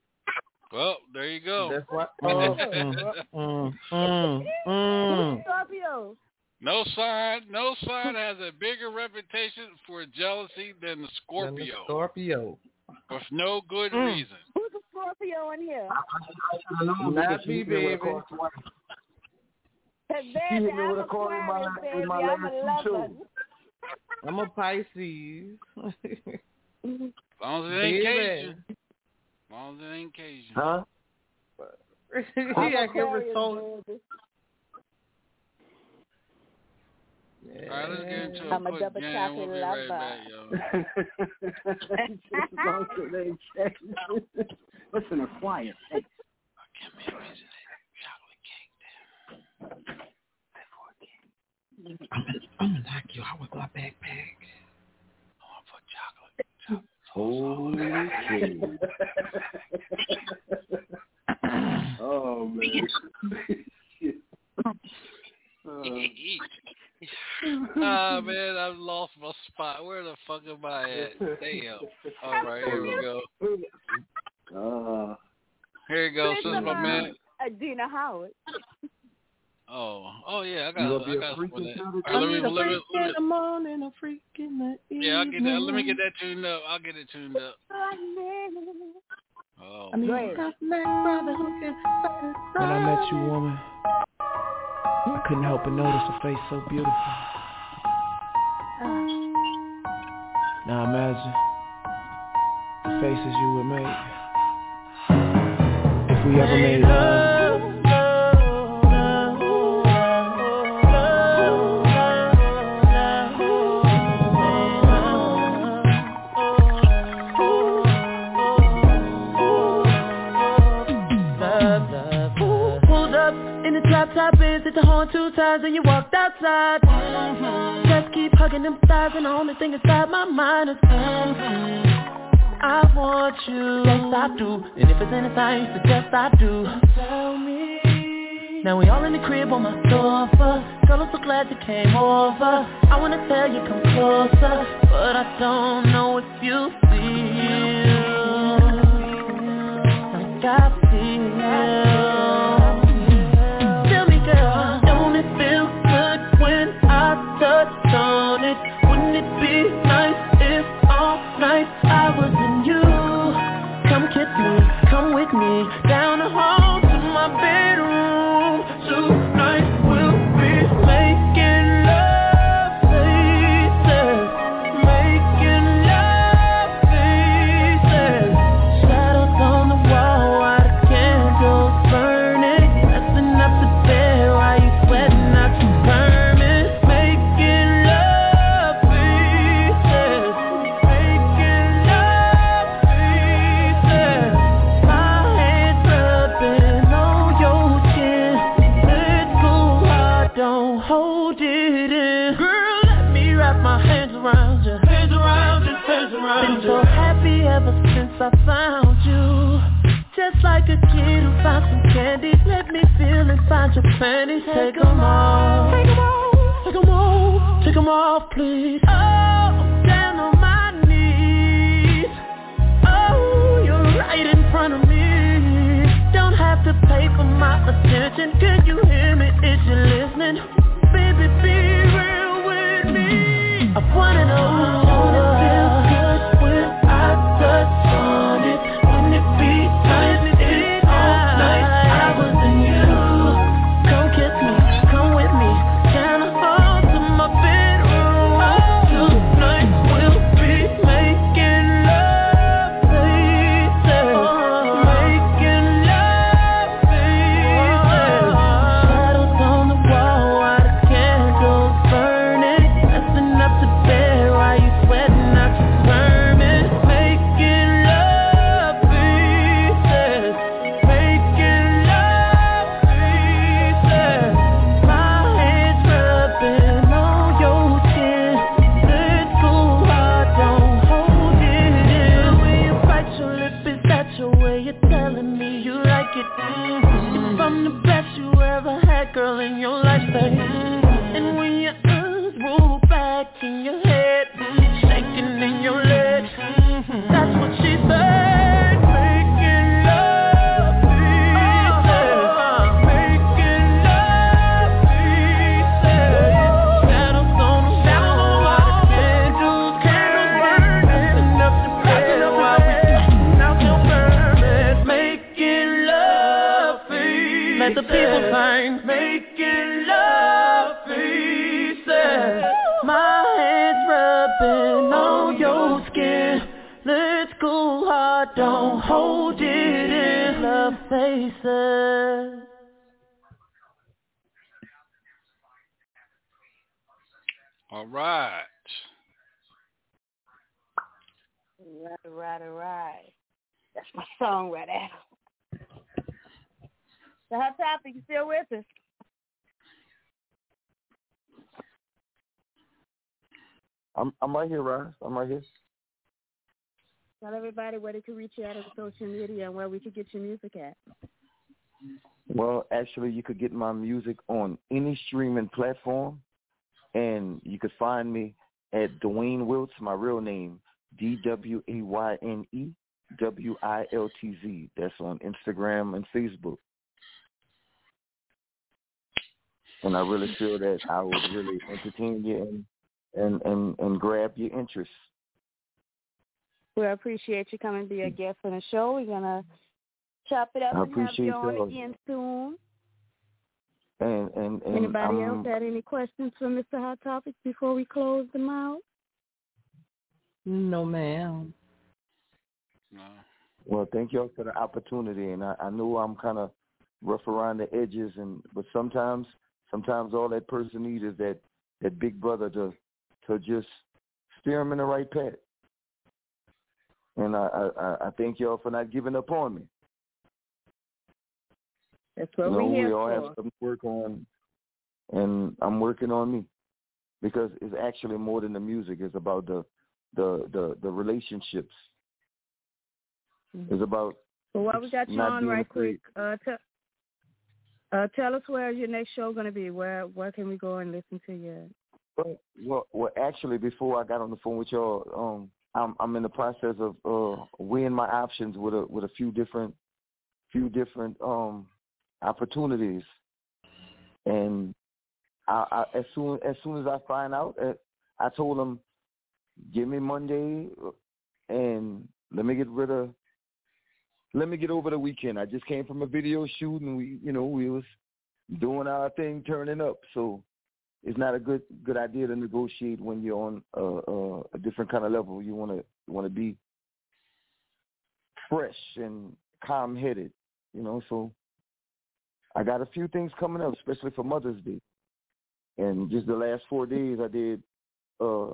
F: Well, there you go.
J: That's what. Mm, mm, mm, mm.
K: Scorpio.
F: no sign, no sign has a bigger reputation for jealousy than the
J: Then the
F: Scorpio,
J: Scorpio.
F: with no good
K: Mm.
F: reason.
K: Who's a Scorpio in here?
J: Not me, baby.
K: Cause
H: She
K: baby, I'm
H: with a
K: a
H: call in my-
K: Aquarius, baby. I'm a
H: two
K: lover.
J: I'm a Pisces. *laughs* *laughs*
F: As long as it ain't
J: Baby.
F: Cajun. As long as it ain't Cajun.
H: Huh?
J: he acting
K: Aquarius,
J: so.
K: baby.
F: All right, let's get into a
K: I'm a
F: quick
K: double
F: jam. We'll be
K: chocolate
F: right back, yo. *laughs*
L: Listen, a quiet. Hey,
J: I'm gonna knock you out with my backpack.
H: Holy shit. *laughs*
L: oh man. *laughs*
F: Ah man, I've lost my spot. Where the fuck am I at? Damn. All right, here we go.
L: Uh,
F: Here we go.
K: Say
F: Since my man,
K: uh, Adina Howard.
F: Oh, oh yeah, I got.
H: You gonna be
F: I
H: a
F: got
H: freak
F: some of that.
H: the
F: All right,
J: I
F: let me,
J: need a
F: let me,
J: freak
F: let
J: in
F: me,
J: the morning, a freak in the evening.
F: yeah, I'll get that. Let me get that tuned up. I'll get it tuned up. Oh,
J: I mean,
F: boy.
J: got that brother who can
N: When I met you, woman, I couldn't help but notice a face so beautiful. Now imagine the faces you would make if we ever made love.
P: Top Benz, hit the horn two times and you walked outside. Mm-hmm. Just keep hugging them thighs and the only thing inside my mind is mm-hmm. I want you. Yes, I do. And if it's anything you suggest, I do. Tell me. Now we all in the crib on my sofa. Girl, I'm so glad you came over. I wanna tell you come closer, but I don't know if you feel like I
K: Hot topic, you still with us?
H: I'm I'm right here, Rise. I'm right here.
K: Tell everybody where they can reach you out on social media and where we could get your music at.
H: Well, actually, you could get my music on any streaming platform, and you could find me at Dwayne Wiltz, my real name, D W A Y N E W I L T Z. That's on Instagram and Facebook. And I really feel that I would really entertain you and and and, and grab your interest.
K: We appreciate you coming to be a guest on the show. We're gonna chop it up
H: I
K: and have
H: appreciate
K: you on
H: y'all.
K: again soon.
H: And and and
K: Anybody
H: I'm-
K: else had any questions for Mr. Hot Topics before we close them out?
J: No, ma'am.
H: Well, thank y'all for the opportunity, and I, I know I'm kind of rough around the edges, and but sometimes, sometimes all that person needs is that that big brother to to just steer him in the right path. And I I, I- thank y'all for not giving up on me.
K: That's what
H: you know,
K: we're
H: we all
K: for.
H: have something to work on, and I'm working on me because it's actually more than the music. It's about the the the, the relationships. It's about
K: So while we got you on right
H: afraid.
K: quick, uh, tell uh, tell us where your next show going to be. Where where can we go and listen to you?
H: Well, well, well, actually, before I got on the phone with y'all, um, I'm I'm in the process of uh weighing my options with a with a few different few different um opportunities, and I, I as soon as soon as I find out, uh, I told them, give me Monday, uh, and let me get rid of. Let me get over the weekend. I just came from a video shoot, and we, you know, we was doing our thing, turning up. So it's not a good good idea to negotiate when you're on a, a, a different kind of level. You want to want to be fresh and calm headed, you know. So I got a few things coming up, especially for Mother's Day. And just the last four days, I did uh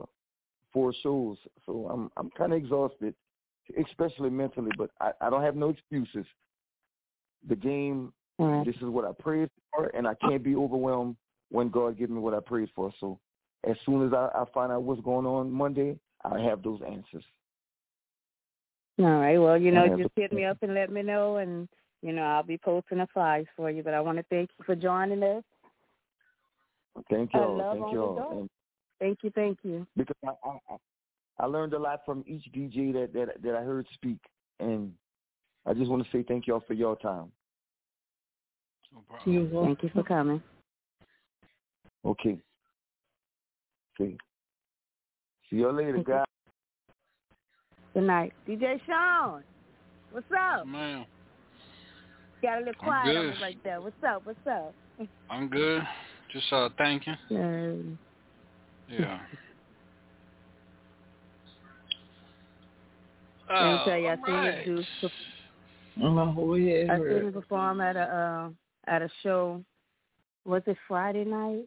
H: four shows, so I'm I'm kind of exhausted, especially mentally. But I, I don't have no excuses. The game, this is what I prayed for, and I can't be overwhelmed when God gives me what I prayed for. So as soon as I, I find out what's going on Monday, I have those answers.
K: All right. Well, you know, just hit me up and let me know, and you know, I'll be posting the flyers for you. But I want to thank you for joining us.
H: Thank y'all. Thank. And
K: Thank you. Thank you.
H: because I, I I- I learned a lot from each DJ that that that I heard speak, and I just want to say thank y'all for your time.
K: No Thank you for coming.
H: Okay. Okay. See y'all later, guys.
K: Good night, DJ Shaun. What's up?
F: Man,
K: Got a little
F: I'm
K: quiet on me right there. What's up? What's up?
F: I'm good. Just uh thanking. *laughs*
K: Um,
F: Yeah.
K: Let me
F: Uh,
K: tell you, I seen
F: alright.
K: this dude.
J: Oh, yeah.
K: I seen him perform at a uh, at a show. Was it Friday night?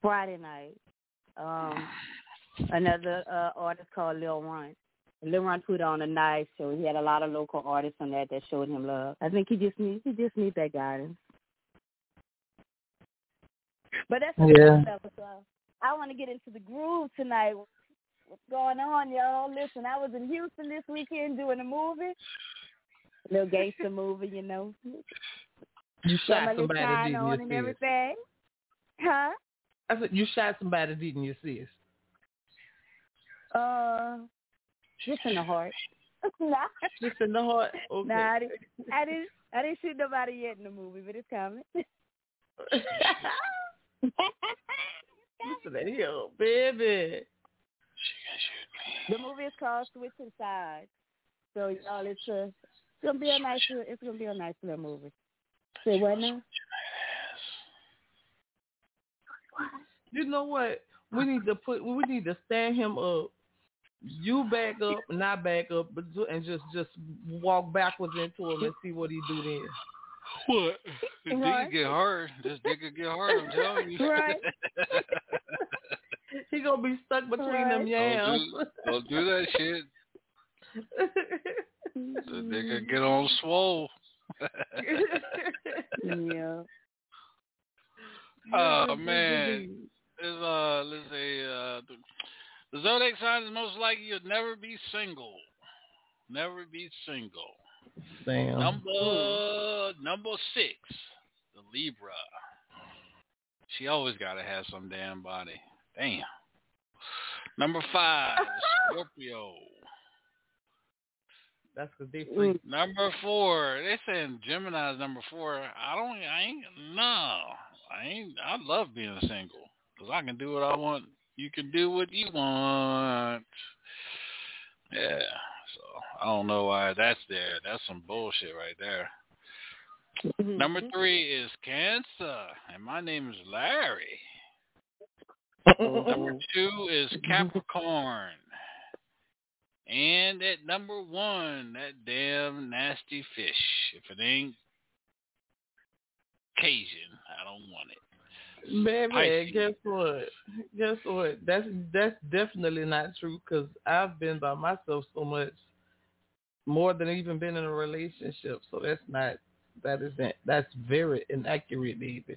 K: Friday night. Um, another uh, artist called Lil Ron. Lil Ron put on a nice show. He had a lot of local artists on that that showed him love. I think he just needs he just needs that guidance. But that's the
J: Yeah.
K: stuff. So I want to get into the groove tonight. What's going on, y'all? Listen, I was in Houston this weekend doing a movie, a little gangster movie, you know.
J: You shot somebody,
K: shine
J: didn't
K: on
J: you,
K: and
J: sis?
K: everything. Huh?
J: I said you shot somebody, didn't you, sis?
K: Uh, just in the heart. *laughs* nah.
J: Just in the heart. Okay.
K: Nah, I didn't, I didn't. I didn't shoot nobody yet in the movie, but it's coming.
J: Listen to him, baby.
K: The movie is called Switching Sides. So y'all, it's a, it's gonna be a nice, little- it's gonna be a nice little movie. Say what now?
J: You know what? We need to put. We need to stand him up. You back up, and I back up, but ju- and just just walk backwards into him and see what he do then.
F: What? If
K: Right.
F: nigga get hard, this nigga get hard, I'm telling you.
K: Right. *laughs*
J: He gonna be stuck between them
K: Right.
J: yams.
F: Don't do, don't do that shit. The nigga get on swole.
K: yeah.
F: Oh man, is uh let's say uh the, the zodiac sign is most likely you'll never be single, never be single.
J: Damn.
F: Number number six, the Libra. She always gotta have some damn body. Damn. Number five, *laughs* Scorpio.
J: That's because they freak.
F: Number four, they saying Gemini's number four. I don't, I ain't, no. I ain't. I love being single because I can do what I want. You can do what you want. Yeah. So I don't know why that's there. That's some bullshit right there. Number mm-hmm. three is Cancer, and my name is Larry. Number two is mm-hmm. Capricorn. And at number one, that damn nasty fish. If it ain't Cajun, I don't want it.
J: Man, man, guess what? Guess what? That's that's definitely not true because I've been by myself so much, more than even been in a relationship. So that's not that isn't that's very inaccurate, baby.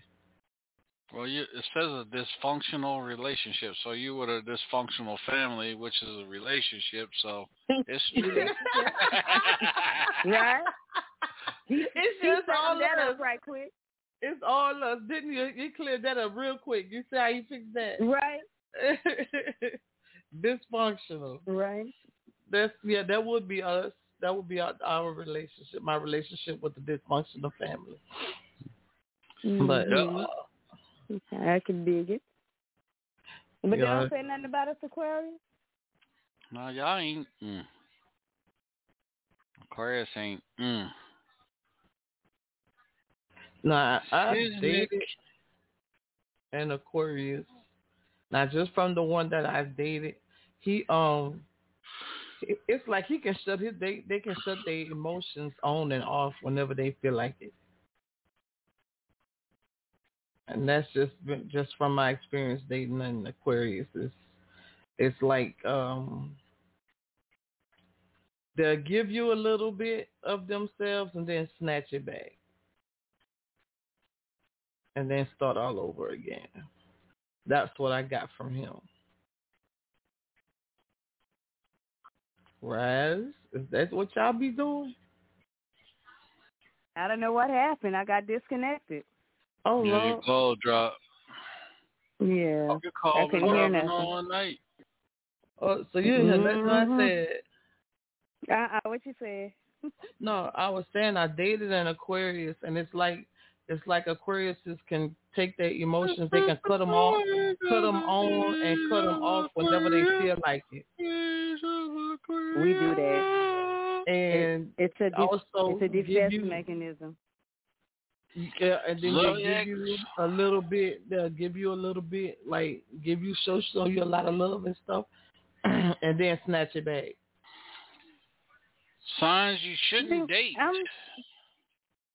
F: Well, you, it says a dysfunctional relationship, so you with a dysfunctional family, which is a relationship. So *laughs* it's true.
K: right?
J: It's
K: She
J: just all
K: that
J: us.
K: up right quick.
J: It's all us, didn't you? You cleared that up real quick. You see how you fixed that?
K: Right. *laughs*
J: Dysfunctional.
K: Right.
J: That's yeah. That would be us. That would be our, our relationship. My relationship with the dysfunctional family. But
K: Mhm.
J: uh,
K: I can dig it. But
J: Yeah.
K: they don't say nothing about us Aquarius?
F: no, y'all ain't. Mm. Aquarius ain't. Mm.
J: Nah, I
F: Excuse me.
J: dated an Aquarius. Not just from the one that I've dated. He um it's like he can shut his they they can shut their emotions on and off whenever they feel like it. And that's just just from my experience dating an Aquarius. It's it's like um they'll give you a little bit of themselves and then snatch it back. And then start all over again. That's what I got from him. Raz, is that what y'all be doing?
K: I don't know what happened. I got disconnected.
J: Oh,
F: yeah, your
J: Lord.
F: call drop.
K: Yeah.
F: Your call
K: I
F: been
K: couldn't hear
F: dropping
K: nothing.
F: all night.
J: Oh, so you didn't hear nothing I
K: Mhm.
J: said.
K: Uh-uh, what you said? *laughs*
J: No, I was saying I dated an Aquarius, and it's like it's like Aquariuses can take their emotions, they can cut them off, cut them on, and cut them off whenever they feel like it.
K: We do that.
J: And
K: it's a de-
J: also
K: it's a defense
J: you-
K: mechanism.
J: Yeah, and then they
F: Zodiacs.
J: give you a little bit. They'll give you a little bit, like give you show show you a lot of love and stuff, *clears throat* and then snatch it back.
F: Signs you shouldn't
K: See,
F: date.
K: I'm,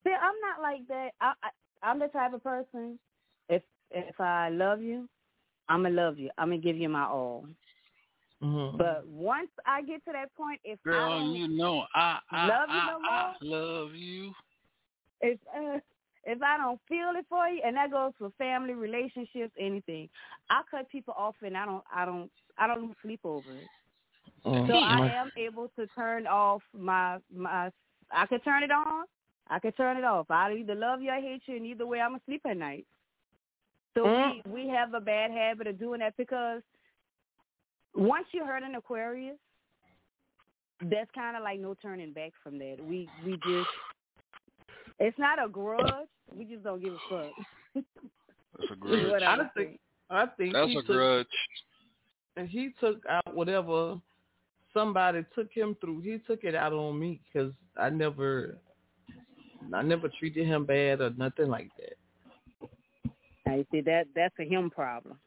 K: see, I'm not like that. I, I I'm the type of person. If if I love you, I'm gonna love you. I'm gonna give you my all.
J: Mm-hmm.
K: But once I get to that point, if I
F: Girl,
K: don't,
F: you know I I
K: love you
F: I,
K: no
F: I love you.
K: if uh, if I don't feel it for you, and that goes for family, relationships, anything, I cut people off, and I don't I don't I don't lose sleep over it.
J: Mm.
K: So I am able to turn off my my. I could turn it on. I could turn it off. I either love you or hate you, and either way, I'm gonna sleep at night. So
J: Mm.
K: we we have a bad habit of doing that because once you hurt an Aquarius, that's kind of like no turning back from that. We we just it's not a grudge. We just don't give a fuck.
F: That's a *laughs* grudge.
K: what I
J: I
K: would
J: think
K: think.
J: I think
F: That's
J: he
F: a
J: took,
F: grudge.
J: and he took out whatever somebody took him through. He took it out on me because I never, I never treated him bad or nothing like that.
K: Now you see that that's a him problem.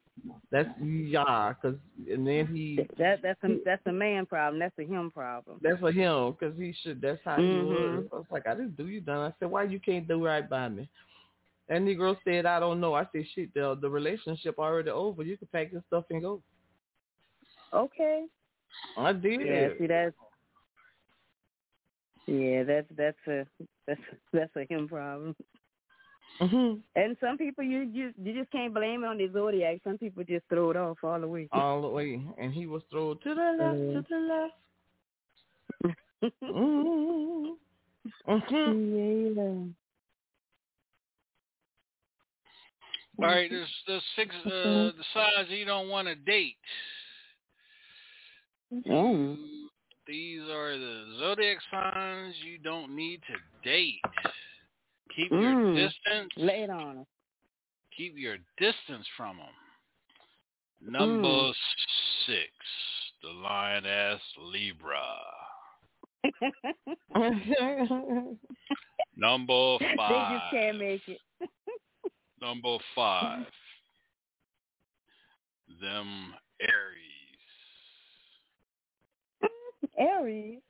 J: That's yeah, cause and then he
K: That that's a that's a man problem. That's a him problem.
J: that's for him because he should. That's how he mm-hmm.
K: was.
J: I was like, I didn't do you done. I said, why you can't do right by me? And the girl said, I don't know. I said, shit, the the relationship already over. You can pack your stuff and go.
K: Okay.
J: I did.
K: Yeah, see that's yeah, that's that's a that's that's a him problem.
J: Hmm
K: And some people you you you just can't blame it on the zodiac. Some people just throw it off all the way.
J: All the way, and he was thrown to the left, to the left. *laughs* mm
K: Yeah.
F: All right, there's the six uh the signs you don't want to date.
K: Mm.
F: These are the zodiac signs you don't need to date. Keep
K: Mm.
F: your distance.
K: Lay it on them.
F: Keep your distance from them. Number
K: Mm.
F: six, the lioness Libra. *laughs* Number five.
K: they just can't make it. *laughs*
F: Number five. Them Aries. *laughs*
K: Aries.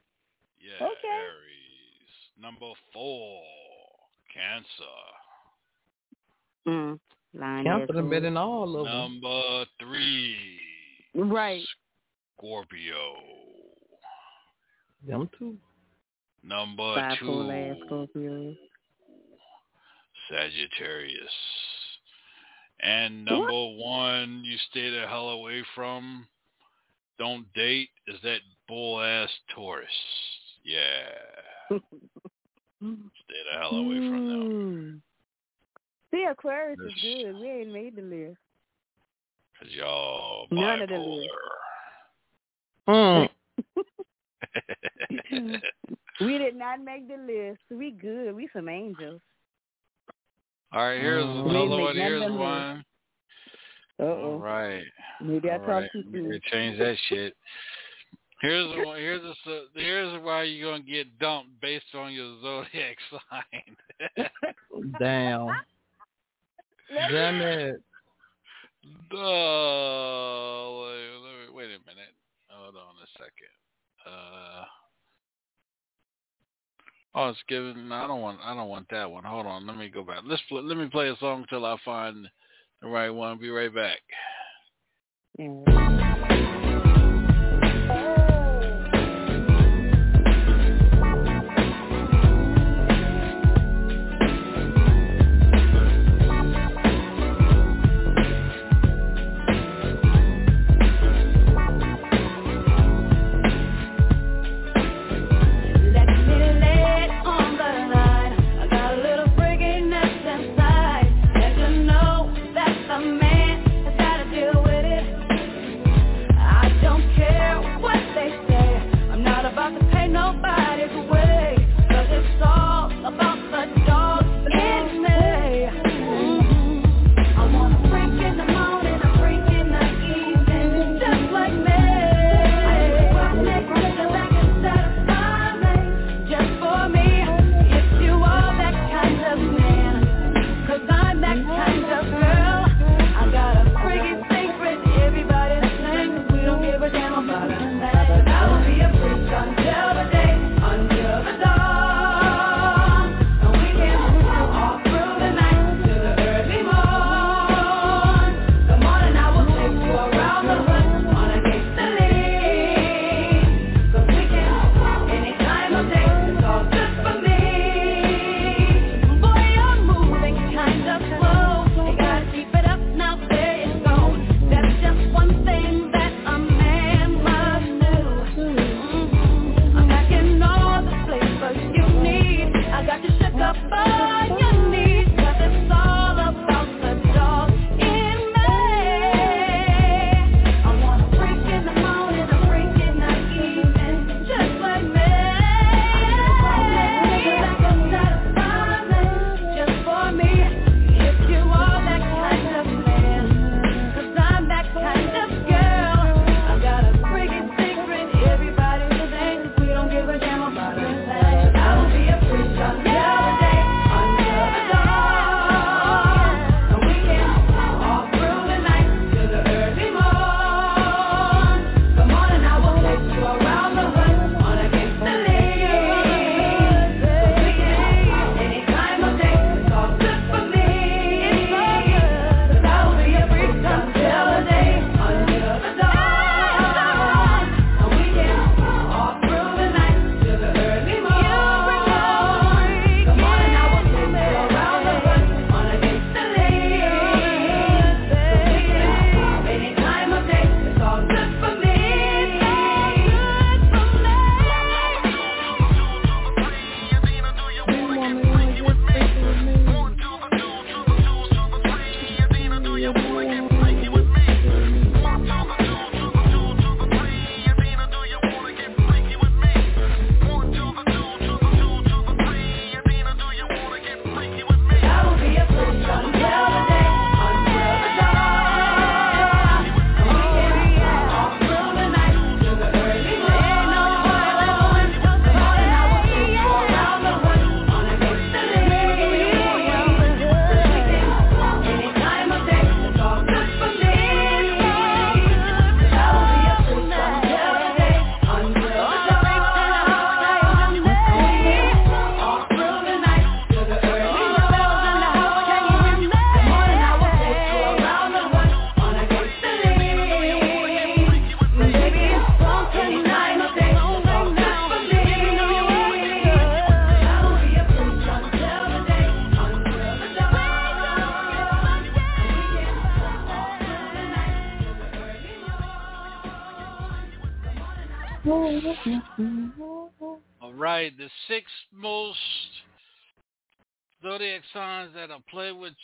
F: Yeah,
K: Okay.
F: Aries. Number four. Cancer.
K: Mm. Lion
J: Cancer
K: ass
J: done been in all of them.
F: Number three.
K: Right.
F: Scorpio.
J: Them too.
F: Number
K: Bipolar ass
F: two.
K: Scorpio.
F: Sagittarius. And number one, you stay the hell away from, don't date, is that bull ass Taurus. Yeah. *laughs* Stay the hell away from them.
K: Mm. See, Aquarius
F: Yes.
K: is good. We ain't made the list.
F: Cause y'all
K: None of the
F: bipolar.
J: Mm. *laughs* *laughs*
K: We did not make the list. We good. We some angels.
F: All right, here's
J: Mm.
F: Another one. Here's one.
K: Uh-oh.
F: right.
K: Maybe I
F: All
K: talked
F: right.
K: too
F: Maybe
K: soon.
F: change that shit. Here's the one. Here's the, so- here's why you're gonna get dumped based on your zodiac *laughs* sign.
J: Damn. Damn *laughs* it.
F: Oh, wait, let me- wait a minute. Hold on a second. Uh, oh, it's giving. I don't want. I don't want that one. Hold on. Let me go back. Let's pl- let me play a song until I find the right one. Be right back.
Q: Let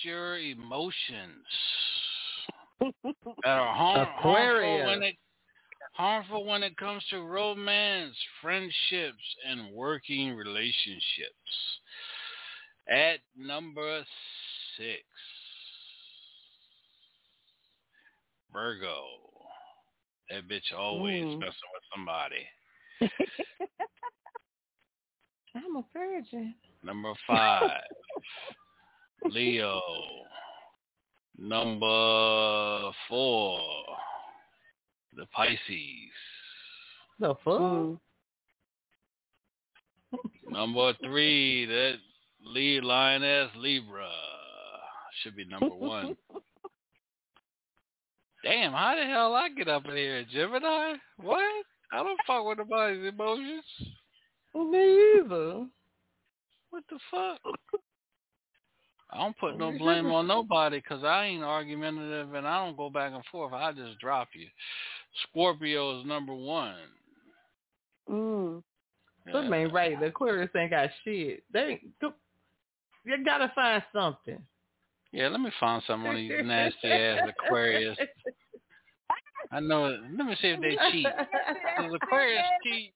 F: your emotions. *laughs* that are harm, harmful when it harmful when it comes to romance, friendships, and working relationships. At number six, Virgo. That bitch always
K: Mm.
F: messing with somebody. *laughs*
J: I'm a virgin.
F: Number five, *laughs* Leo. Number four, the Pisces.
J: The fuck? Hmm.
F: Number three, that Lee Lioness Libra should be number one. *laughs* Damn, how the hell I get up in here, Gemini? What? I don't fuck with nobody's emotions.
J: Me either.
F: What the fuck? I don't put no blame on nobody because I ain't argumentative and I don't go back and forth. I just drop you. Scorpio is number one.
K: Mm.
J: That ain't right. The Aquarius ain't got shit. They you gotta find something.
F: Yeah, let me find some on these nasty ass Aquarius. *laughs* I know. Let me see if they cheat. *laughs* Does Aquarius cheat?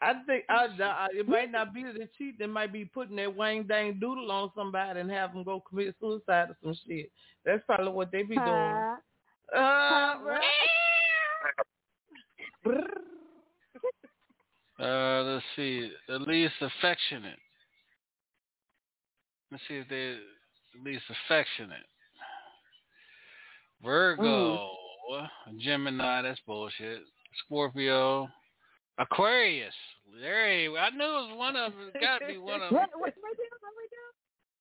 J: I think I, I, it might not be the cheat. They might be putting that wang dang doodle on somebody and have them go commit suicide or some shit. That's probably what they be doing.
K: Huh?
J: Uh,
F: Uh, let's see. At least affectionate. Let's see if they at least affectionate. Virgo, Gemini, that's bullshit. Scorpio, Aquarius. There, ain't- I knew it was one of them. It got to be one of them.
K: What, what we do? What we do?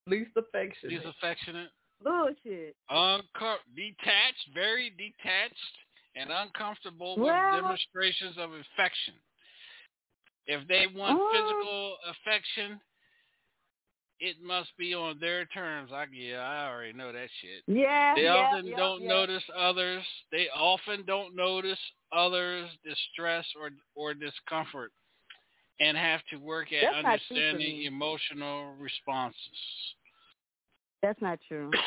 J: least affectionate.
F: Least affectionate.
K: Bullshit.
F: Uncom- detached, very detached, and uncomfortable with demonstrations of affection. If they want
K: Oh.
F: physical affection, it must be on their terms. I yeah, I already know that shit.
K: Yeah.
F: They
K: yeah,
F: often
K: yeah,
F: don't
K: yeah.
F: notice others. They often don't notice others' distress or or discomfort, and have to work at
K: That's not true for
F: understanding emotional responses.
K: That's not true. *coughs*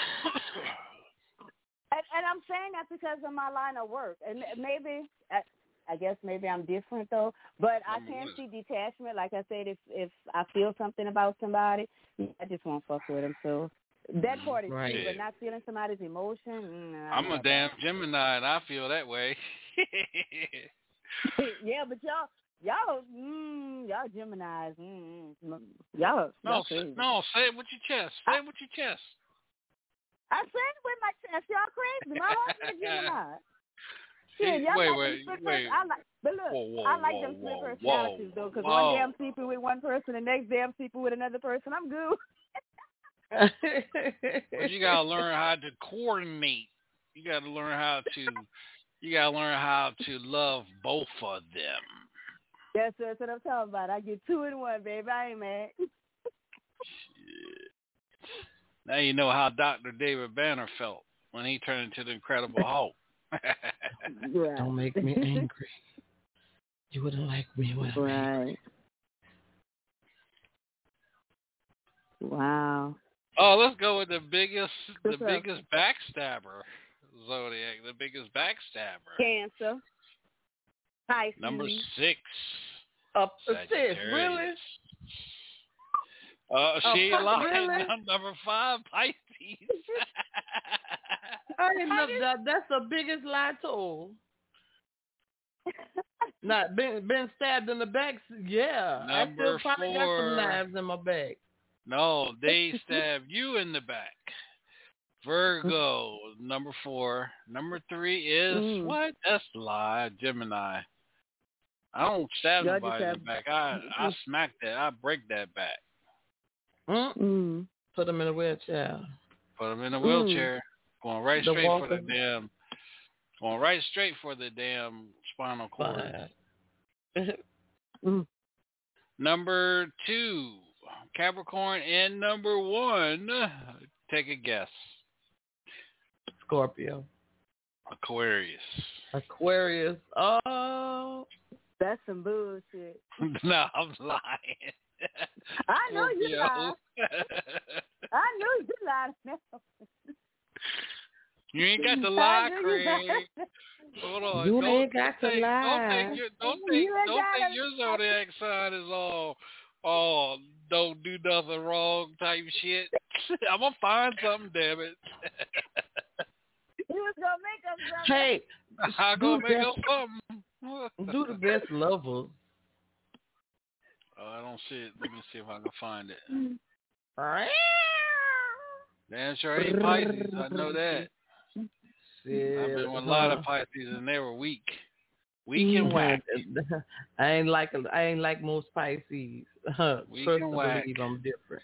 K: And, and I'm saying that because of my line of work, and maybe I, I guess maybe I'm different though. But I can see detachment. Like I said, if if I feel something about somebody, I just won't fuck with them. So that part is
F: Right.
K: true, but not feeling somebody's emotion. mm,
F: I'm a damn Gemini, and I feel that way. *laughs* *laughs*
K: yeah, but y'all, y'all, mm, y'all Gemini's, mm, mm, y'all,
F: no,
K: y'all
F: no, say it with your chest. Say it with your chest.
K: I said it with my chest. Y'all crazy. My husband's a *laughs* Gemini. Y'all
F: wait,
K: like
F: wait,
K: split
F: wait.
K: I like, but look,
F: Whoa, whoa,
K: I like
F: whoa,
K: them split personalities
F: whoa,
K: though, because one day I'm sleeping with one person, the next day I'm sleeping with another person. I'm good.
F: But you gotta learn how to coordinate. You gotta learn how to. You gotta learn how to love both of them.
K: That's, that's what I'm talking about. I get two in one, baby. I ain't mad.
F: Now you know how Dr. David Banner felt when he turned into the Incredible Hulk. *laughs*
J: Don't make me angry. You wouldn't like me when I'm angry.
K: Right. Wow.
F: Oh, let's go with the biggest, the
K: up?
F: biggest backstabber zodiac, the biggest backstabber.
K: Cancer. Pisces.
F: Number six.
J: Up sis,
F: Sagittarius.
J: really?
F: Uh,
J: Oh,
F: she
J: fuck,
F: lying.
J: really? *laughs*
F: Number five, Pisces. *laughs*
J: I didn't know that. That's the biggest lie told. *laughs* Not been been stabbed in the back. Yeah, I still
F: Number
J: probably got some knives in my back.
F: No, they stab you in the back. Virgo, number four. Number three is
K: Mm.
F: what? That's a lie. Gemini. I don't stab
K: Y'all just
F: nobody in the back. I I smack that. I break that back.
K: Mm-mm.
J: Put them in a wheelchair.
F: Put them in a
J: Mm.
F: wheelchair. Going right
J: The
F: straight for the
J: walker.
F: damn. Going right straight for the damn spinal cord. *laughs*
K: Mm.
F: Number two, Capricorn, and number one. Take a guess.
J: Scorpio.
F: Aquarius.
J: Aquarius. Oh,
K: That's some bullshit. *laughs*
F: no, I'm lying.
K: I know you
F: Scorpio.
K: lied. I knew you lied.
F: You ain't got to *laughs*
K: I
F: lie,
K: you
F: Craig. Hold on.
J: You
F: don't
J: ain't got to
F: think, Don't think, your, don't think,
K: ain't
F: don't think your zodiac sign is all, all don't do nothing wrong type shit. *laughs* I'm gonna find something, damn it. *laughs*
K: He was gonna make up something.
J: Hey, *laughs*
F: I'm gonna
J: do
F: make
J: the
F: up something.
J: do the best level.
F: Oh, I don't see it. Let me see if I can find it.
J: Right?
F: Damn sure ain't Pisces. I know that. I've been with a lot of Pisces and they were weak. Weak and whack. *laughs*
J: I ain't like I ain't like most Pisces. Trust
F: Weak
J: and
F: and whack.
J: believe I'm different.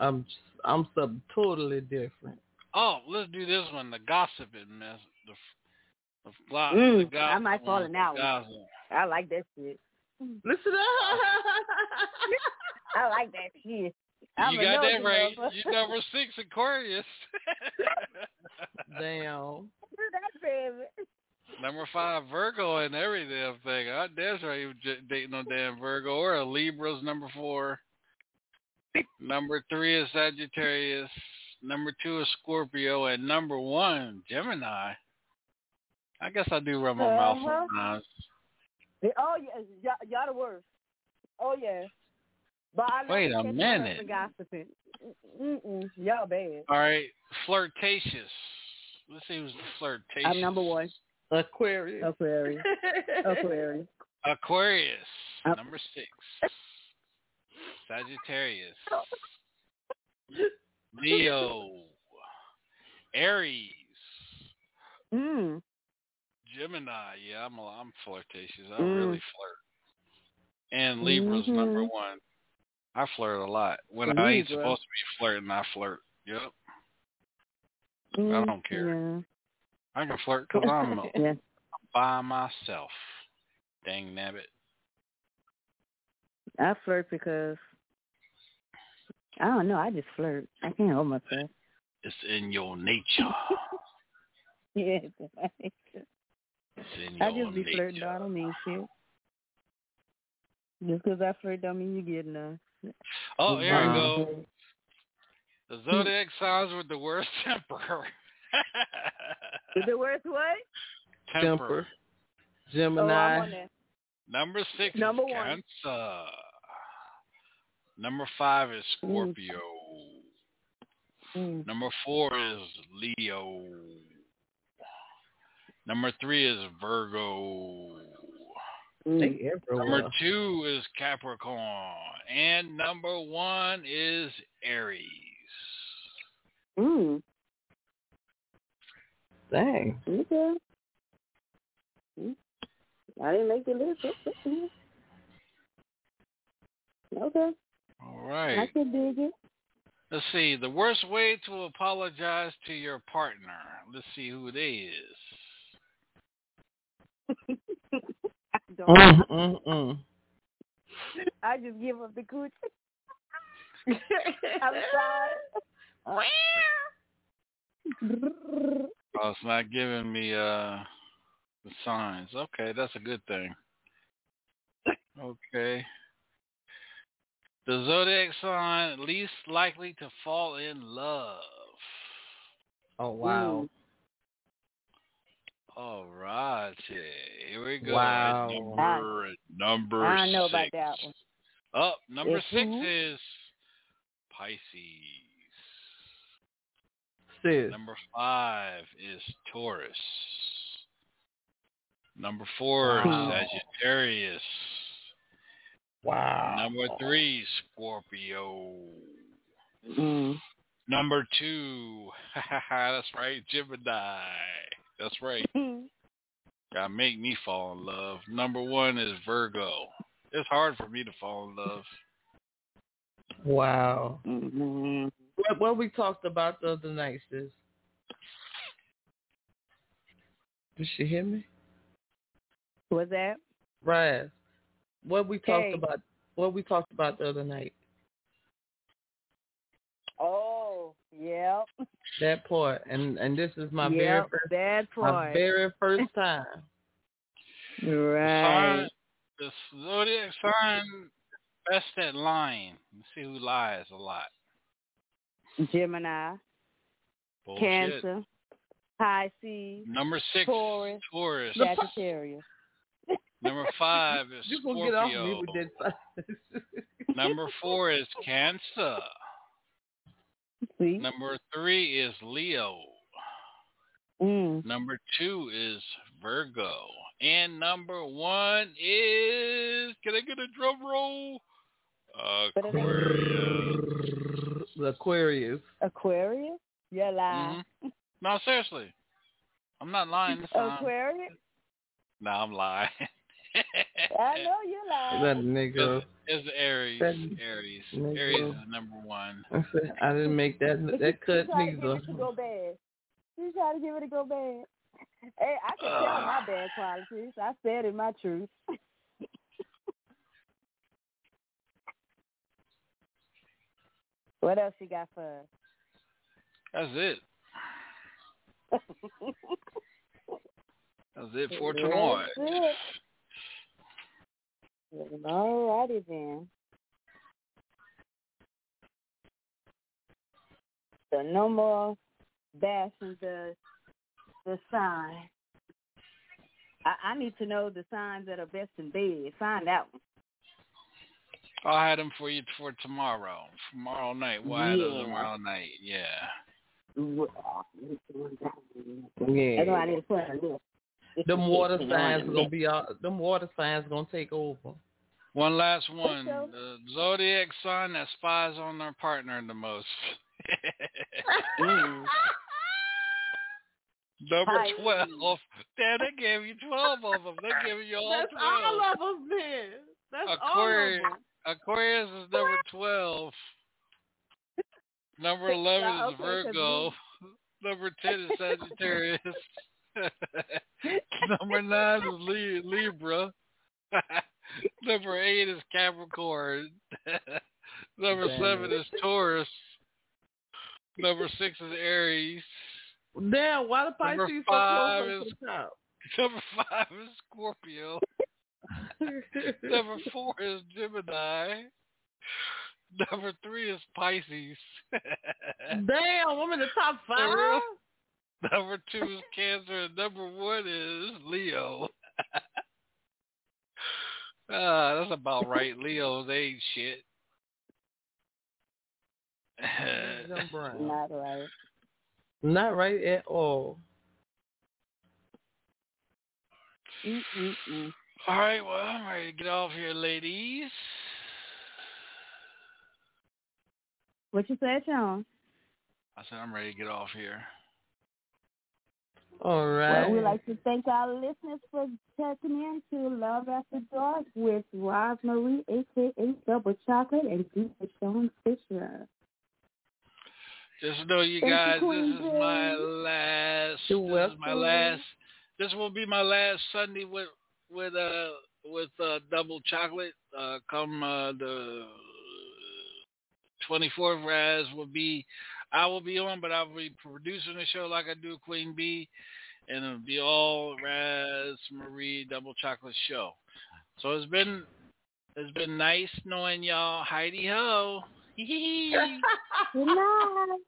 J: I'm I'm something totally different.
F: Oh, let's do this one. The gossiping mess. The, the, flop,
K: Mm,
F: the gossip
K: I might fall in that one. I like that shit.
J: Listen up. *laughs*
K: I like that shit. I'm
F: you got that right.
K: motherfucker.
F: You number six Aquarius. *laughs*
J: Damn.
K: That's favorite.
F: Number five Virgo and every damn thing. I that's right. You j- dating no damn Virgo or a Libra's number four. Number three is Sagittarius. Number two is Scorpio, and number one Gemini. I guess I do run my mouth
K: Uh-huh.
F: sometimes.
K: Oh yeah, y'all, y'all the worst. Oh yeah. But I
F: Wait a minute.
K: The gossiping. Mm-mm. Y'all bad.
F: All right, flirtatious. Let's see who's the flirtatious.
K: I'm number one.
J: Aquarius.
K: Aquarius. Aquarius. *laughs*
F: Aquarius, number six. Sagittarius. *laughs* Leo. Aries.
K: Mm.
F: Gemini. Yeah, I'm I'm flirtatious. I
K: Mm.
F: really flirt. And Libra's number
K: Mhm.
F: one. I flirt a lot. When I ain't supposed to be flirting, I flirt. Yep.
K: Mm,
F: don't care. I can flirt *laughs* because I'm
K: yeah.
F: by myself. Dang nabbit.
K: I flirt because I don't know. I just flirt. I can't hold myself.
F: It's in your nature. *laughs*
K: Yeah.
F: It's in
K: I just be
F: nature.
K: flirting. I don't mean shit. Just because I flirt don't mean you get none.
F: Oh, here we go. The zodiac signs with the worst *laughs* temper.
K: The worth what?
F: temper.
K: Oh,
J: Gemini.
K: that.
F: Number six
K: Number
F: is
K: one.
F: Cancer. Number five is Scorpio.
K: Mm.
F: Number four is Leo. Number three is Virgo.
K: Mm.
F: Number two is Capricorn. And number one is Aries.
K: Mm.
J: Dang.
K: Okay. Mm. I didn't make the list. Mm. Okay.
F: All
K: I can dig it.
F: Let's see. The worst way to apologize to your partner. Let's see who it is. *laughs*
K: I don't.
J: Mm, mm, mm.
K: I just give up the coochie. *laughs* I'm sorry.
F: Oh, it's not giving me uh the signs. Okay, that's a good thing. Okay. The zodiac sign least likely to fall in love.
J: Oh wow.
F: All right, here we go.
J: Wow.
F: Number number
K: I know
F: six.
K: about that one.
F: Oh, number
K: It's
F: six
K: who?
F: is Pisces.
J: Sis.
F: Number five is Taurus. Number four
J: Wow.
F: is Sagittarius.
J: Wow.
F: Number three, Scorpio.
K: Mm.
F: Number two, *laughs* that's right, Gemini. That's right. *laughs* Gotta make me fall in love. Number one is Virgo. It's hard for me to fall in love.
J: Wow.
K: Mm-hmm.
J: What, what we talked about the other night, sis? Did she hear me?
K: Was that?
J: Right. What we talked
K: Hey.
J: about what we talked about the other night.
K: Oh, yeah.
J: That part. And and this is my
K: yep,
J: very first
K: that
J: my
K: part.
J: very first time.
K: Right.
F: the zodiac sign best at lying. Let's see who lies a lot.
K: Gemini,
F: Bullshit.
K: Cancer, Pisces,
F: Number six,
K: Taurus,
F: Taurus.
K: Sagittarius.
F: Number five is
J: You gonna get off me
F: Scorpio.
J: with that. *laughs*
F: Number four is Cancer.
K: See?
F: Number three is Leo.
K: Mm.
F: Number two is Virgo. And number one is can I get a drum roll? Aquarius.
J: The Aquarius.
K: Aquarius? You lie.
F: Mhm. No, seriously. I'm not lying this time.
K: Aquarius?
F: No, I'm lying. *laughs*
K: I know you lie.
J: That nigga.
F: It's Aries.
J: That
F: Aries.
J: nigga.
F: Aries is number one.
J: I didn't make that that cut
K: She's trying to get
J: neither.
K: it to go bad. She's trying to get it to go bad. Hey, I can tell my bad qualities. I said it my truth. *laughs* what else you got for us?
F: That's it. That's it for tonight.
K: All righty then. So no more bashing the the sign. I, I need to know the signs that are best in bed. Find out.
F: I'll have them for you for tomorrow. Tomorrow night. We'll have those tomorrow night. Yeah.
J: Yeah.
K: That's why I need to put on this. This
J: Them water signs
K: on
J: are gonna be all, them water signs gonna take over.
F: One last one. The zodiac sign that spies on their partner the most. *laughs* Number twelve. Damn, they gave you twelve of them. They gave you all
J: That's
F: twelve.
J: all of us, man. That's
F: Aquarius.
J: all of us.
F: Aquarius is number twelve. Number *laughs* eleven
K: Yeah,
F: is
K: okay, 'cause
F: Virgo. *laughs* Number ten is Sagittarius. *laughs* Number nine is Li- Libra. Number eight is Capricorn. Number seven is Taurus. Number six is Aries.
J: Damn, why the
F: Number
J: Pisces so
F: five
J: close
F: is
J: to the top?
F: Number five is Scorpio. *laughs* Number four is Gemini. Number three is Pisces. *laughs*
J: Damn, I'm in the top five.
F: Number two is Cancer. And number one is Leo. *laughs* Ah, that's about right. Leos ain't shit.
K: Not right.
J: Not right at all.
K: Mm-mm-mm.
F: All right, well, I'm ready to get off here, ladies.
K: What you said, Shaun?
F: I said I'm ready to get off here.
J: All right.
K: Well, we'd like to thank our listeners for checking in to Love After Dark with Rosemary, a.k.a. Double Chocolate, and DJ Shaun Fisher.
F: Just know you
K: Thank you,
F: guys,
K: Queen
F: this is my last.
J: You're
F: this is my last. This will be my last Sunday with with uh with uh double chocolate. Uh, come uh, the twenty fourth, Raz will be. I will be on, but I'll be producing the show like I do Queen Bee, and it'll be all Raz Marie Double Chocolate show. So it's been it's been nice knowing y'all. Heidi ho. *laughs*
K: Good night.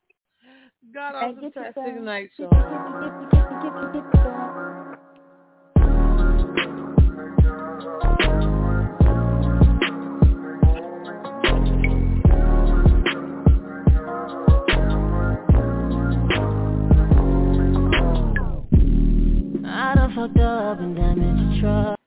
J: God
K: Hey,
J: awesome
K: get your
J: fantastic
K: phone.
J: night,
K: Get *laughs*
P: fucked up and damaged trust.